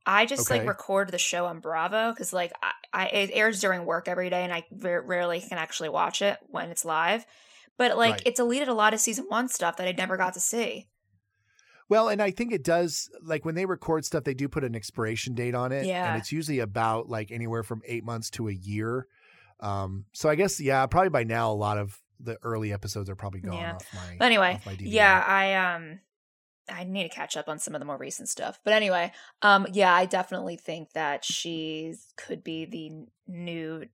I just okay. like record the show on Bravo because like I, I, it airs during work every day, and I rarely can actually watch it when it's live. But like right. it deleted a lot of season one stuff that I never got to see. Well, and I think it does like when they record stuff, they do put an expiration date on it. Yeah. And it's usually about like anywhere from eight months to a year. Um, so I guess yeah, probably by now a lot of the early episodes are probably gone yeah. off my. But anyway, yeah, I um I need to catch up on some of the more recent stuff. But anyway, um, yeah, I definitely think that she could be the new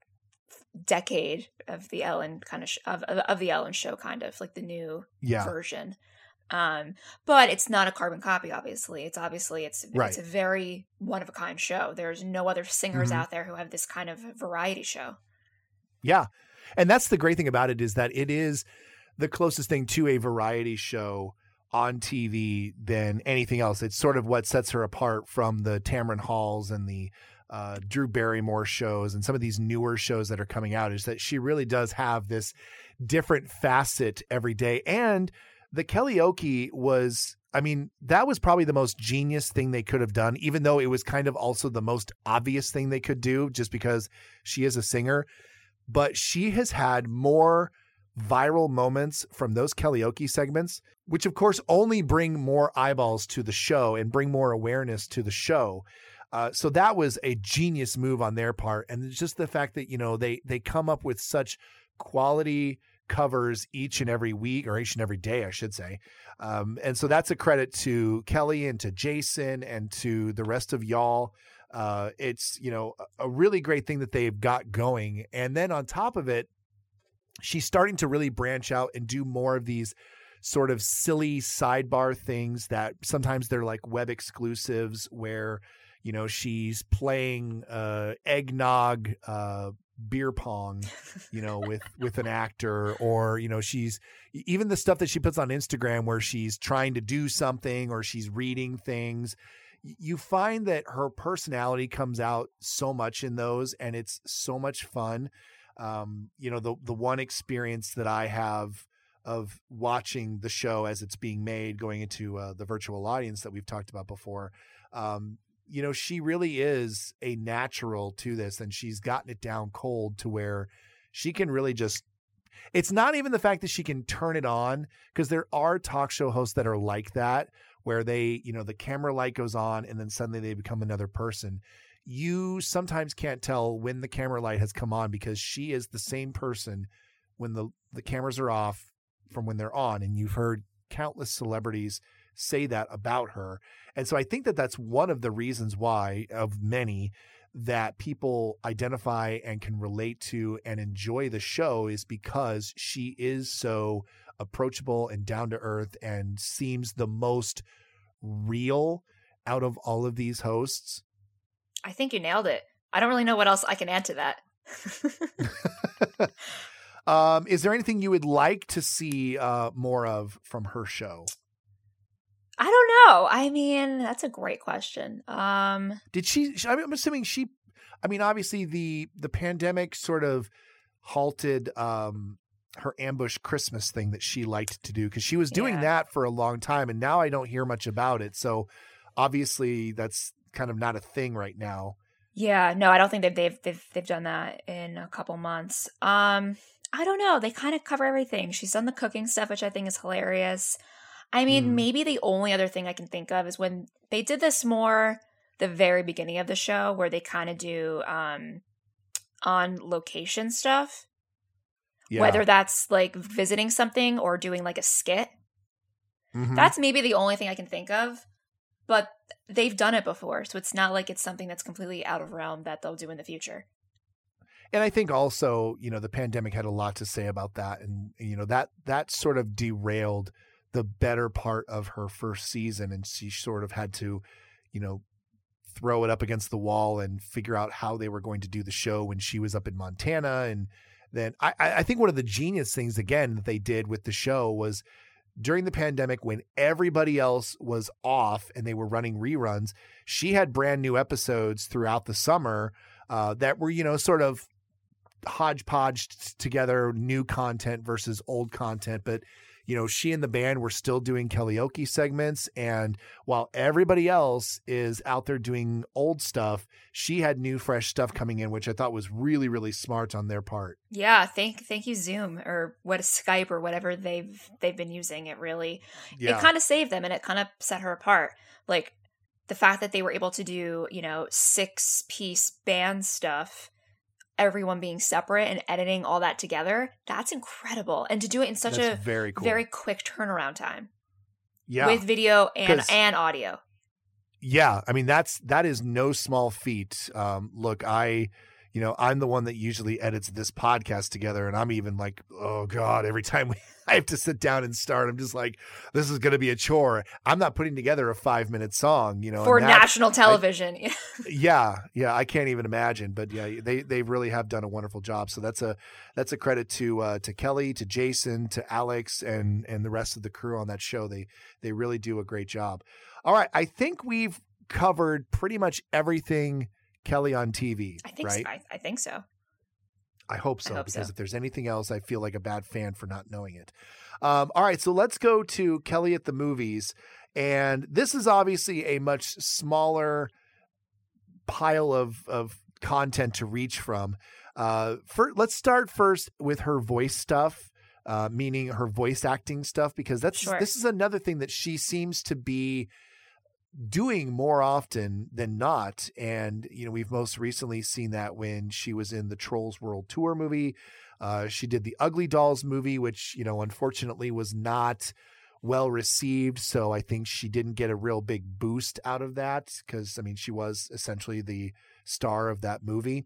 decade of the Ellen kind of sh- of, of the Ellen show, kind of like the new yeah. version. Um, but it's not a carbon copy. Obviously, it's obviously it's right. it's a very one of a kind show. There's no other singers mm-hmm. out there who have this kind of variety show. Yeah, and that's the great thing about it is that it is the closest thing to a variety show on TV than anything else. It's sort of what sets her apart from the Tamron Halls and the uh, Drew Barrymore shows and some of these newer shows that are coming out is that she really does have this different facet every day. And the Kelly Kellyoke was, I mean, that was probably the most genius thing they could have done, even though it was kind of also the most obvious thing they could do just because she is a singer. But she has had more viral moments from those Kellyoke segments, which of course only bring more eyeballs to the show and bring more awareness to the show. Uh, so that was a genius move on their part, and it's just the fact that you know they they come up with such quality covers each and every week or each and every day, I should say. Um, and so that's a credit to Kelly and to Jason and to the rest of y'all. Uh, it's you know a really great thing that they've got going, and then on top of it, she's starting to really branch out and do more of these sort of silly sidebar things that sometimes they're like web exclusives where you know she's playing uh eggnog uh beer pong you know with with an actor or you know she's even the stuff that she puts on Instagram where she's trying to do something or she's reading things you find that her personality comes out so much in those and it's so much fun um, you know, the the one experience that I have of watching the show as it's being made, going into uh, the virtual audience that we've talked about before. Um, you know, she really is a natural to this, and she's gotten it down cold to where she can really just. It's not even the fact that she can turn it on because there are talk show hosts that are like that, where they, you know, the camera light goes on and then suddenly they become another person. You sometimes can't tell when the camera light has come on because she is the same person when the the cameras are off from when they're on and you've heard countless celebrities say that about her. And so i think that that's one of the reasons why of many that people identify and can relate to and enjoy the show is because she is so approachable and down to earth and seems the most real out of all of these hosts I think you nailed it. I don't really know what else I can add to that. [LAUGHS] um, is there anything you would like to see uh, more of from her show? I don't know. I mean, that's a great question. Um, did she? I'm assuming she I mean, obviously the the pandemic sort of halted um, her ambush Christmas thing that she liked to do because she was doing yeah. that for a long time, and now I don't hear much about it. So obviously, that's kind of not a thing right now. Yeah, no, I don't think they've they've they've, they've done that in a couple months. Um, I don't know. They kind of cover everything. She's done the cooking stuff, which I think is hilarious. I mean, mm. maybe the only other thing I can think of is when they did this more the very beginning of the show, where they kind of do um on location stuff. Yeah. Whether that's like visiting something or doing like a skit. Mm-hmm. That's maybe the only thing I can think of. But they've done it before, so it's not like it's something that's completely out of realm that they'll do in the future. And I think also, you know, the pandemic had a lot to say about that and you know, that that sort of derailed the better part of her first season and she sort of had to, you know, throw it up against the wall and figure out how they were going to do the show when she was up in Montana. And then I, I think one of the genius things again that they did with the show was during the pandemic when everybody else was off and they were running reruns, she had brand new episodes throughout the summer uh, that were, you know, sort of hodgepodged together new content versus old content. But you know, she and the band were still doing karaoke segments. And while everybody else is out there doing old stuff, she had new, fresh stuff coming in, which I thought was really, really smart on their part. Yeah, thank thank you, Zoom or what Skype or whatever they've they've been using. It really yeah. it kind of saved them and it kind of set her apart. Like the fact that they were able to do, you know, six piece band stuff everyone being separate and editing all that together, that's incredible. And to do it in such that's a very cool. very quick turnaround time. Yeah. With video and and audio. Yeah, I mean that's that is no small feat. Um look, I you know, I'm the one that usually edits this podcast together, and I'm even like, oh god, every [LAUGHS] time we, I have to sit down and start, I'm just like, this is going to be a chore. I'm not putting together a five minute song, you know, for national television. I, [LAUGHS] yeah, yeah, I can't even imagine, but yeah, they they really have done a wonderful job. So that's a that's a credit to uh, to Kelly, to Jason, to Alex, and and the rest of the crew on that show. They they really do a great job. All right, I think we've covered pretty much everything Kelly on TV. I think right? so. I, I think so. I hope so, I hope because so. if there's anything else, I feel like a bad fan for not knowing it. Um, all right, so let's go to Kelly at the movies. And this is obviously a much smaller pile of, of content to reach from. Uh, for, let's start first with her voice stuff, uh, meaning her voice acting stuff, because that's sure. this is another thing that she seems to be doing more often than not. And, you know, we've most recently seen that when she was in the Trolls World Tour movie. Uh, she did the Ugly Dolls movie, which, you know, unfortunately was not well received. So I think she didn't get a real big boost out of that because, I mean, she was essentially the star of that movie.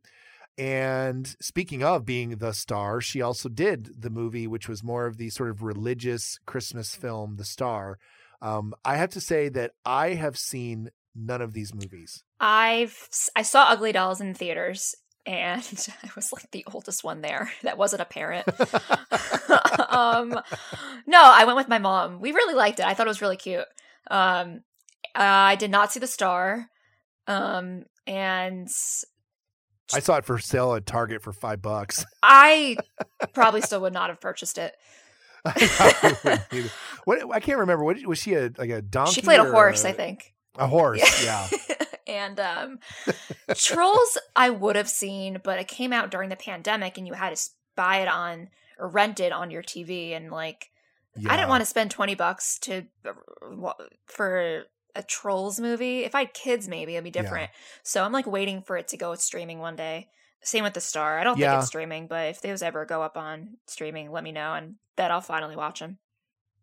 And speaking of being the star, she also did the movie, which was more of the sort of religious Christmas film, The Star, um, I have to say that I have seen none of these movies. I've I saw Ugly Dolls in theaters, and [LAUGHS] I was like the oldest one there. [LAUGHS] That wasn't a parent. [LAUGHS] um, no, I went with my mom. We really liked it. I thought it was really cute. Um, I did not see the star, um, and I saw it for sale at Target for five bucks. I probably still would not have purchased it. [LAUGHS] [LAUGHS] what I can't remember. What was she a like a donkey? She played a horse, a, I think. A horse, yeah. yeah. [LAUGHS] and um, Trolls, I would have seen, but it came out during the pandemic, and you had to buy it on or rent it on your TV, and like yeah. I didn't want to spend twenty bucks to uh, for a Trolls movie. If I had kids, maybe it'd be different. Yeah. So I'm like waiting for it to go streaming one day. Same with the Star. I don't yeah. think it's streaming, but if those ever go up on streaming, let me know, and bet I'll finally watch them.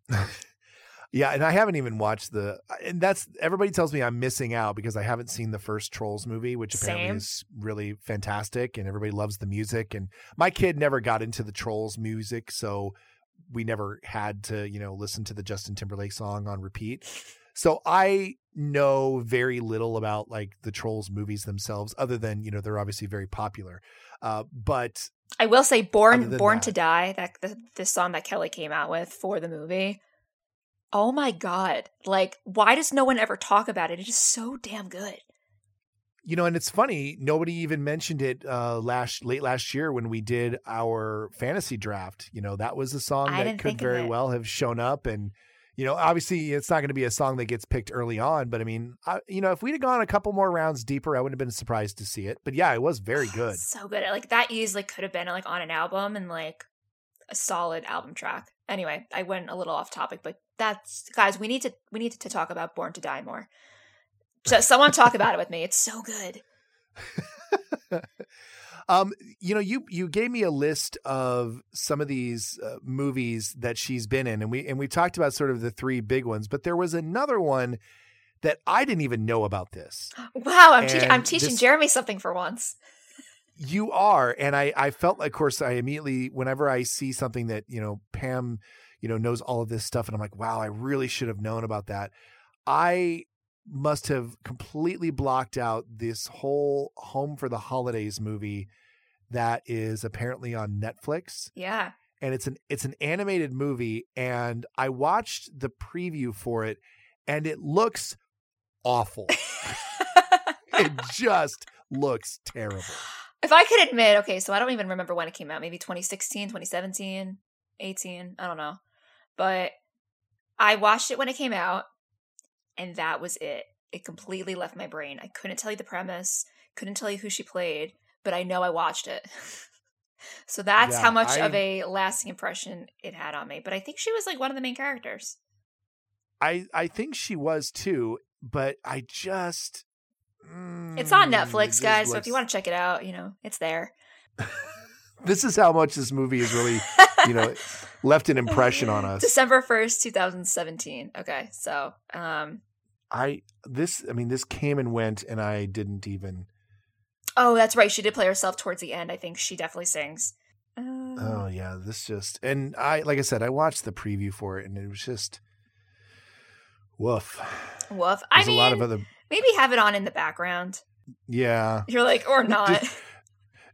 [LAUGHS] yeah, and I haven't even watched the. And that's everybody tells me I'm missing out because I haven't seen the first Trolls movie, which apparently Same. is really fantastic, and everybody loves the music. And my kid never got into the Trolls music, so we never had to, you know, listen to the Justin Timberlake song on repeat. So I know very little about like the Trolls movies themselves, other than you know they're obviously very popular. Uh, but I will say, "Born Born that, to Die," that the, the song that Kelly came out with for the movie. Oh my god! Like, why does no one ever talk about it? It is so damn good. you know, and it's funny, nobody even mentioned it uh last late last year when we did our fantasy draft. You know, that was a song I that could very well have shown up and you know, obviously it's not going to be a song that gets picked early on, but I mean, I, you know, if we'd have gone a couple more rounds deeper, I wouldn't have been surprised to see it. But yeah, it was very oh, good. So good. Like that easily could have been like on an album and like a solid album track. Anyway, I went a little off topic, but that's guys, we need to we need to talk about Born to Die more. So someone talk about it with me. It's so good. [LAUGHS] um, you know, you you gave me a list of some of these uh, movies that she's been in, and we and we talked about sort of the three big ones, but there was another one that I didn't even know about this. [GASPS] Wow, I'm, te- I'm teaching this- Jeremy something for once. You are, and I I felt, like of course, I immediately whenever I see something that you know Pam, you know, knows all of this stuff, and I'm like, wow, I really should have known about that. I must have completely blocked out this whole Home for the Holidays movie that is apparently on Netflix Yeah. and it's an it's an animated movie and I watched the preview for it and it looks awful. [LAUGHS] it just looks terrible. if I could admit, okay, so I don't even remember when it came out. Maybe 2016, 2017, 18, I don't know. But I watched it when it came out and that was it. It completely left my brain. I couldn't tell you the premise, couldn't tell you who she played, but I know I watched it. [LAUGHS] so that's Yeah, how much I- of a lasting impression it had on me. But I think she was like one of the main characters. I I think she was too, but I just It's on mm, it Netflix, just guys. So if you want to check it out, you know, it's there. [LAUGHS] this is how much this movie is really, you know, [LAUGHS] left an impression on us. December 1st, 2017. Okay. So, um, I this I mean this came and went and I didn't even oh, that's right. She did play herself towards the end. I think she definitely sings. Uh, Oh yeah, this just and I like I said, I watched the preview for it and it was just woof. woof. I There's mean, a lot of other maybe have it on in the background. yeah. You're like, or [LAUGHS] not.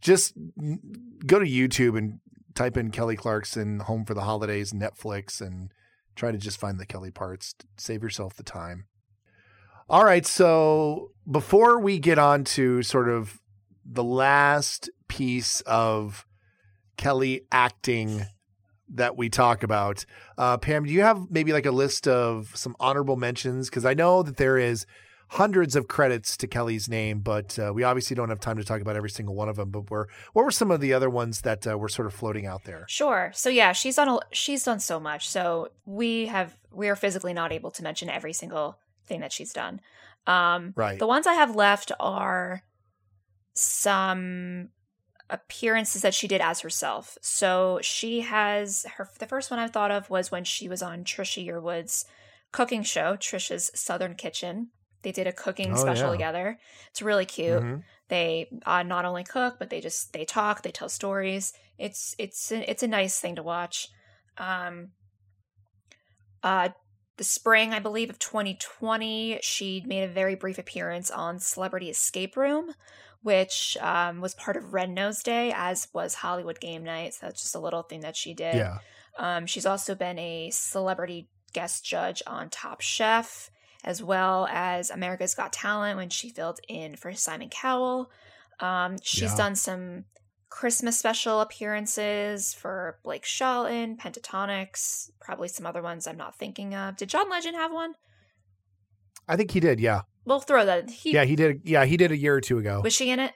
Just n- go to YouTube and type in Kelly Clarkson Home for the Holidays Netflix and try to just find the Kelly parts. Save yourself the time. All right, so before we get on to sort of the last piece of Kelly acting that we talk about, uh, Pam, do you have maybe like a list of some honorable mentions? Because I know that there is hundreds of credits to Kelly's name, but uh, we obviously don't have time to talk about every single one of them. But were, what were some of the other ones that uh, were sort of floating out there? Sure. So yeah, she's done a, she's done so much. So we have we are physically not able to mention every single thing that she's done. Um Right. the ones I have left are some appearances that she did as herself. So she has her the first one I thought of was when she was on Trisha Yearwood's cooking show, Trisha's Southern Kitchen. They did a cooking Oh, special yeah. together. It's really cute Mhm. they uh, not only cook but they just they talk they tell stories it's it's a, it's a nice thing to watch um uh the spring i believe of 2020 she made a very brief appearance on celebrity escape room which um, was part of red nose day as was hollywood game night so that's just a little thing that she did Yeah. um, she's also been a celebrity guest judge on Top Chef, as well as America's Got Talent when she filled in for Simon Cowell. Um, she's Yeah. done some Christmas special appearances for Blake Shelton, Pentatonix, probably some other ones I'm not thinking of. Did John Legend have one? I think he did. Yeah. We'll throw that. He, Yeah, he did. Yeah, he did a year or two ago. Was she in it?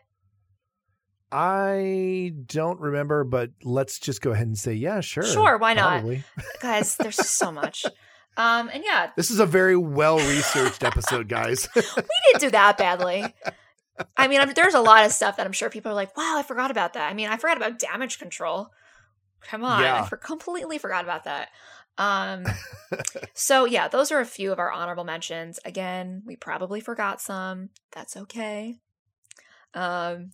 I don't remember, but let's just go ahead and say, yeah, sure. Sure, why not? Probably. [LAUGHS] Guys, there's so much. Um, and yeah, This is a very well researched episode, guys. [LAUGHS] we didn't do that badly. [LAUGHS] I mean, I'm, there's a lot of stuff that I'm sure people are like, "Wow, I forgot about that." I mean, I forgot about damage control. Come on, Yeah. I for- completely forgot about that. Um, so yeah, those are a few of our honorable mentions. Again, we probably forgot some. That's okay. Um,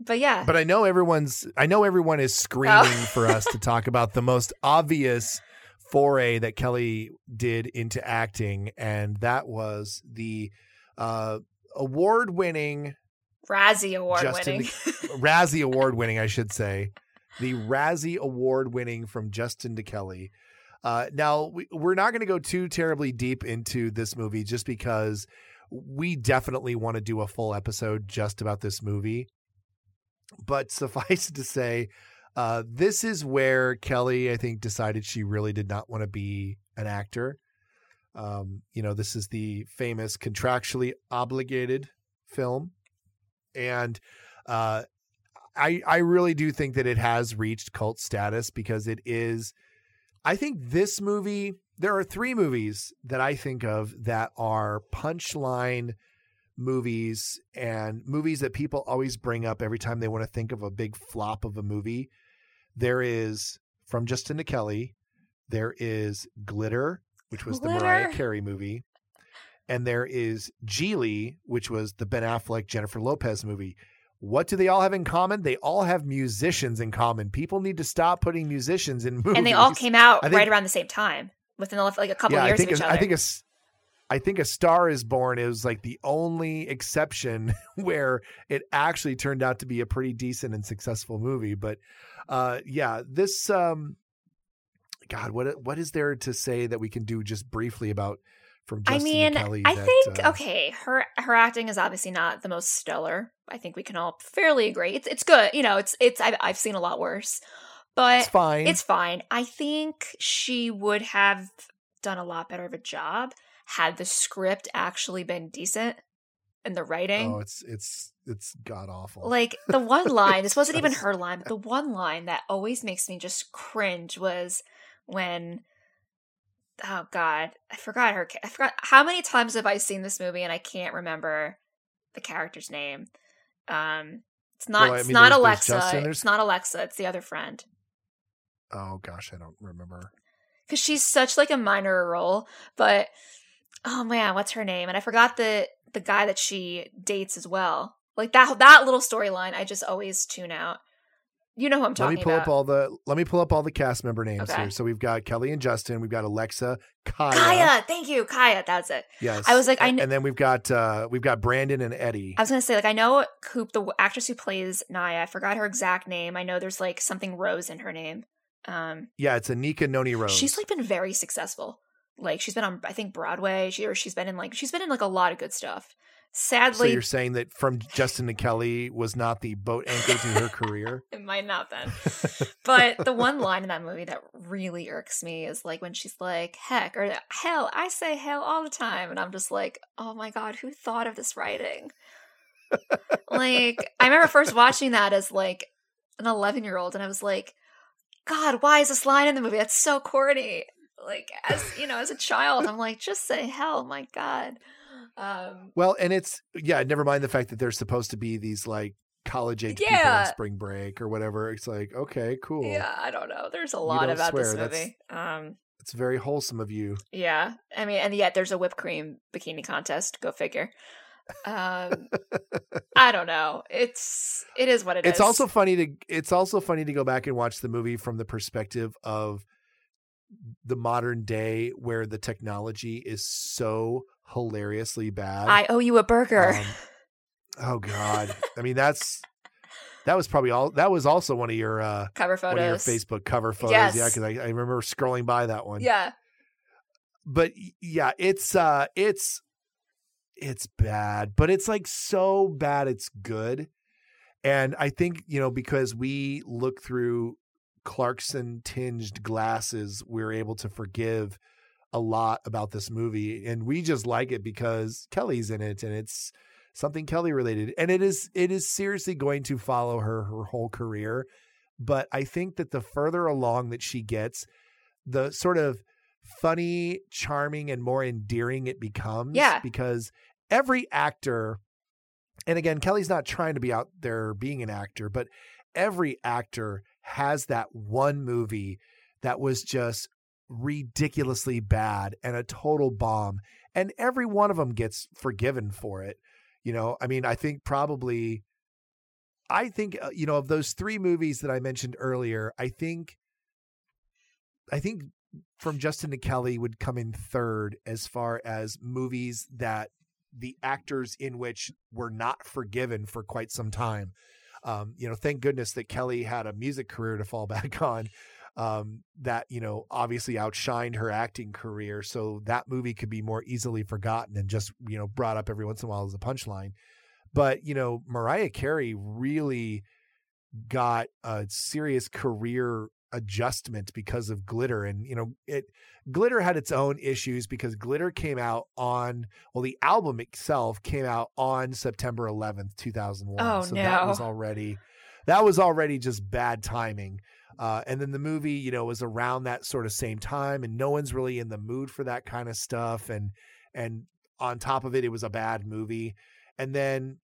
but yeah, but I know everyone's. I know everyone is screaming Oh. for us to talk about the most obvious foray that Kelly did into acting, and that was the uh, award-winning Razzie Award Justin- winning. [LAUGHS] Razzie Award winning, I should say, the Razzie Award winning from Justin to Kelly. Uh, now we, we're not going to go too terribly deep into this movie just because we definitely want to do a full episode just about this movie. But suffice [LAUGHS] to say, uh, this is where Kelly, I think, decided she really did not want to be an actor. Um, you know, this is the famous contractually obligated film, and uh, I I really do think that it has reached cult status because it is. I think this movie. There are three movies that I think of that are punchline movies and movies that people always bring up every time they want to think of a big flop of a movie. There is from Justin to Kelly. There is Glitter, which was Glitter. the Mariah Carey movie, and there is Gigli, which was the Ben Affleck Jennifer Lopez movie. What do they all have in common? They all have musicians in common. People need to stop putting musicians in movies. [LAUGHS] And they all came out think- right around the same time, within the, like a couple yeah, years I think of each a- other. I think a, I think a Star is Born is like the only exception [LAUGHS] where it actually turned out to be a pretty decent and successful movie. But uh, yeah, this um, God, what what is there to say that we can do just briefly about from Justin I mean, Kelly? I that, think uh, okay, her her acting is obviously not the most stellar. I think we can all fairly agree. It's it's good. You know, it's it's I've, I've seen a lot worse, but it's fine. It's fine. I think she would have done a lot better of a job had the script actually been decent and the writing. oh, it's it's it's god awful. Like the one line, this wasn't [LAUGHS] even her line, but the one line that always makes me just cringe was when oh god, I forgot her I forgot how many times have I seen this movie and I can't remember the character's name. Um it's not Well, I it's mean, not there's- there's Alexa. Justin, it's not Alexa, it's the other friend. oh gosh, I don't remember. because she's such like a minor role but oh man what's her name and i forgot the the guy that she dates as well like that that little storyline i just always tune out you know who i'm talking about. Let me pull about up all the let me pull up all the cast member names Okay. here. So we've got Kelly and Justin. We've got Alexa, Kaya. kaya thank you kaya that's it Yes. I was like, I kn- and then we've got uh we've got Brandon and Eddie. i was gonna say like i know coop the actress who plays naya i forgot her exact name i know there's like something rose in her name um yeah, it's Anika Noni Rose. she's like been very successful like she's been on i think broadway she or she's been in like she's been in like a lot of good stuff so sadly you're saying that from Justin to Kelly was not the boat anchor to her career? [LAUGHS] It might not been. [LAUGHS] But the one line in that movie that really irks me is like when she's like, heck, or hell, I say hell all the time. And I'm just like, oh my God, who thought of this writing? like, I remember first watching that as like an 11 year old, and I was like, God, why is this line in the movie? That's so corny. Like, as you know, as a child, I'm like, just say hell, my God. Um, Well, and it's yeah, never mind the fact that there's supposed to be these like college age people on spring break or whatever. It's like, okay, cool. yeah, I don't know. There's a lot about this swear, that's- movie. Um, It's very wholesome of you. Yeah, I mean, and yet there's a whipped cream bikini contest. Go figure. Um, [LAUGHS] I don't know. It's it is what it is. it's also funny to it's also funny to go back and watch the movie from the perspective of the modern day where the technology is so hilariously bad. I owe you a burger. Um, oh god. I mean that's that was probably all that was also one of your uh Cover photos, one of your. Facebook cover photos. Yes. Yeah, because I, I remember scrolling by that one. Yeah, But yeah, it's uh it's it's bad, but it's like so bad it's good. And I think, you know, because we look through Clarkson tinged glasses, we're able to forgive a lot about this movie. And we just like it because Kelly's in it and it's something Kelly related. And it is it is seriously going to follow her her whole career. But I think that the further along that she gets, the sort of funny, charming, and more endearing it becomes. Yeah. Because every actor, and again, Kelly's not trying to be out there being an actor, but every actor has that one movie that was just ridiculously bad and a total bomb. And every one of them gets forgiven for it. You know, I mean, I think probably, I think, uh, you know, of those three movies that I mentioned earlier, I think, I think from Justin to Kelly would come in third as far as movies that the actors in which were not forgiven for quite some time. Um, you know, thank goodness that Kelly had a music career to fall [LAUGHS] back on. Um, that you know obviously outshined her acting career. So that movie could be more easily forgotten and just you know brought up every once in a while as a punchline. But you know Mariah Carey really got a serious career adjustment because of glitter and you know it glitter had its own issues because glitter came out on well the album itself came out on september 11th 2001 oh, so no. that was already that was already just bad timing uh, and then the movie you know was around that sort of same time and no one's really in the mood for that kind of stuff and and on top of it it was a bad movie and then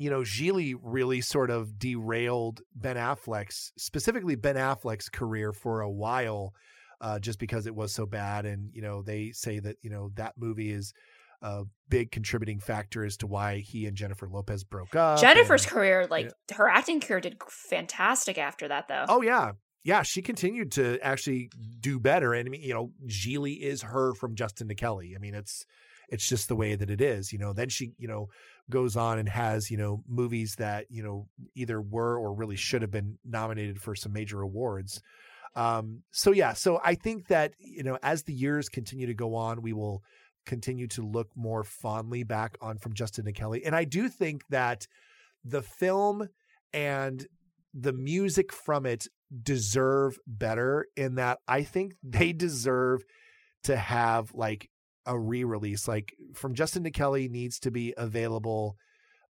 you know, Gigli really sort of derailed Ben Affleck's, specifically Ben Affleck's career for a while, uh, just because it was so bad. And, you know, they say that, you know, that movie is a big contributing factor as to why he and Jennifer Lopez broke up. Jennifer's and, career, like her acting career did fantastic after that, though. Oh, yeah. Yeah, she continued to actually do better. And, I mean, you know, Gigli is her from Justin to Kelly. I mean, it's, it's just the way that it is, you know. Then she, you know, goes on and has you know movies that you know either were or really should have been nominated for some major awards um so yeah so i think that you know as the years continue to go on we will continue to look more fondly back on from justin and kelly and i do think that the film and the music from it deserve better in that i think they deserve to have like a re-release like from justin to kelly needs to be available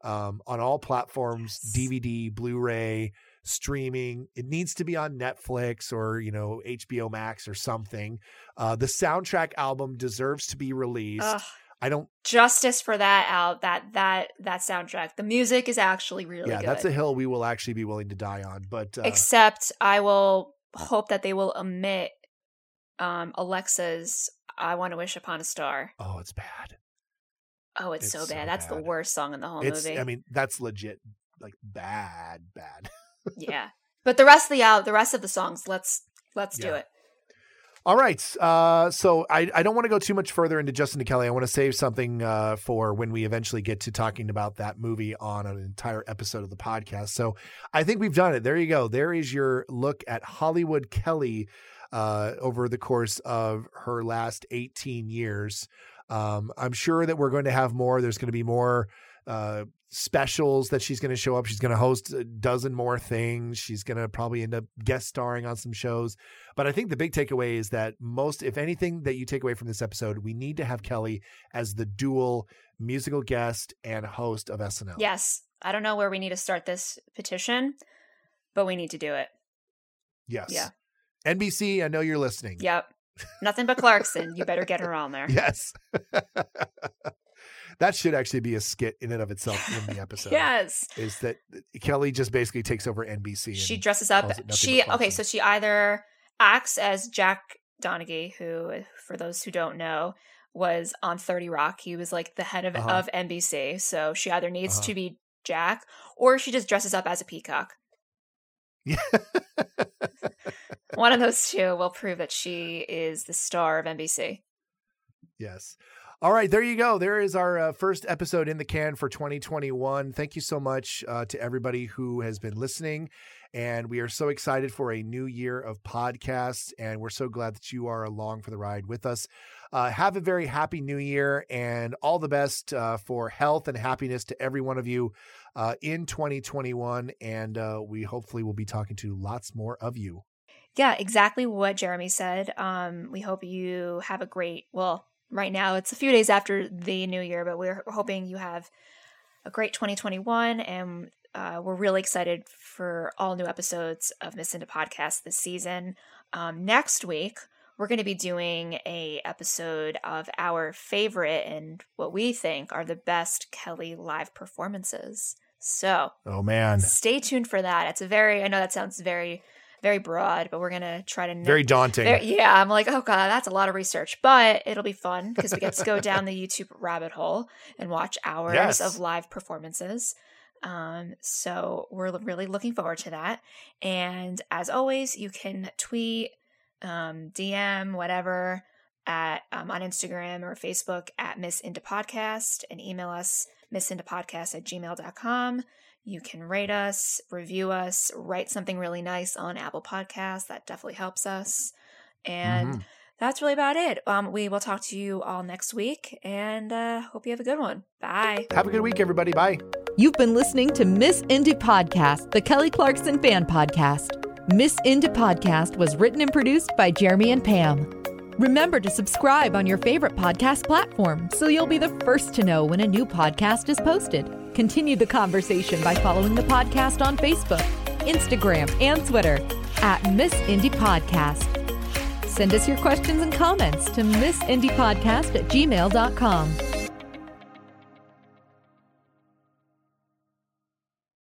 um, on all platforms Yes. dvd blu-ray streaming it needs to be on netflix or you know hbo max or something uh, the soundtrack album deserves to be released Ugh, i don't justice for that out that that that soundtrack. The music is actually really yeah good. that's a hill we will actually be willing to die on but uh, Except I will hope that they will omit um Alexa's I want to wish upon a star. oh it's bad Oh, it's, so It's so bad. That's the worst song in the whole it's movie. i mean that's legit like bad bad yeah. But the rest of the out the rest of the songs, let's let's do it. All right. Uh, so I, I don't want to go too much further into Justin to Kelly. I want to save something uh, for when we eventually get to talking about that movie on an entire episode of the podcast. So I think we've done it. There you go. There is your look at Hollywood Kelly uh, over the course of her last 18 years. Um, I'm sure that we're going to have more. There's going to be more uh, specials that she's going to show up. She's going to host a dozen more things. She's going to probably end up guest starring on some shows. But I think the big takeaway is that most, if anything, that you take away from this episode, we need to have Kelly as the dual musical guest and host of SNL. Yes. I don't know where we need to start this petition, but we need to do it. Yes. Yeah. NBC, I know you're listening. Yep. Nothing but Clarkson. You better get her on there. [LAUGHS] Yes. [LAUGHS] that should actually be a skit in and of itself in the [LAUGHS] episode. Yes. Is that Kelly just basically takes over NBC. She dresses up. calls it nothing She okay, so she either acts as Jack Donaghy, who, for those who don't know, was on Thirty Rock. He was like the head of Uh-huh. of NBC. So she either needs Uh-huh. to be Jack, or she just dresses up as a peacock. Yeah. [LAUGHS] One of those two will prove that she is the star of NBC. Yes. All right, there you go. There is our uh, first episode in the can for 2021. Thank you so much uh, to everybody who has been listening. And we are so excited for a new year of podcasts. And we're so glad that you are along for the ride with us. Uh, have a very happy new year and all the best uh, for health and happiness to every one of you uh, in 2021. And uh, we hopefully will be talking to lots more of you. Yeah, exactly what Jeremy said. Um, we hope you have a great. Well, right now it's a few days after the new year, but we're hoping you have a great 2021, and uh, we're really excited for all new episodes of Miss Indie Podcast this season. Um, next week, we're going to be doing a episode of our favorite and what we think are the best Kelly live performances. So Oh, man. stay tuned for that. It's a very. I know that sounds very, very broad, but we're gonna try to Very daunting. very- yeah, I'm like, oh god, that's a lot of research, but it'll be fun because we get to go [LAUGHS] down the YouTube rabbit hole and watch hours Yes. of live performances. Um, so we're really looking forward to that. And as always, you can tweet, um, DM, whatever, at um, on Instagram or Facebook at Miss Indie Podcast and email us missindiepodcast at gmail.com. You can rate us, review us, write something really nice on Apple Podcasts. That definitely helps us. And mm-hmm. that's really about it. Um, we will talk to you all next week and uh, hope you have a good one. Bye. Have a good week, everybody. Bye. You've been listening to Miss Indie Podcast, the Kelly Clarkson fan podcast. Miss Indie Podcast was written and produced by Jeremy and Pam. Remember to subscribe on your favorite podcast platform so you'll be the first to know when a new podcast is posted. Continue the conversation by following the podcast on Facebook, Instagram, and Twitter at Miss Indie Podcast. Send us your questions and comments to missindiepodcast at gmail.com.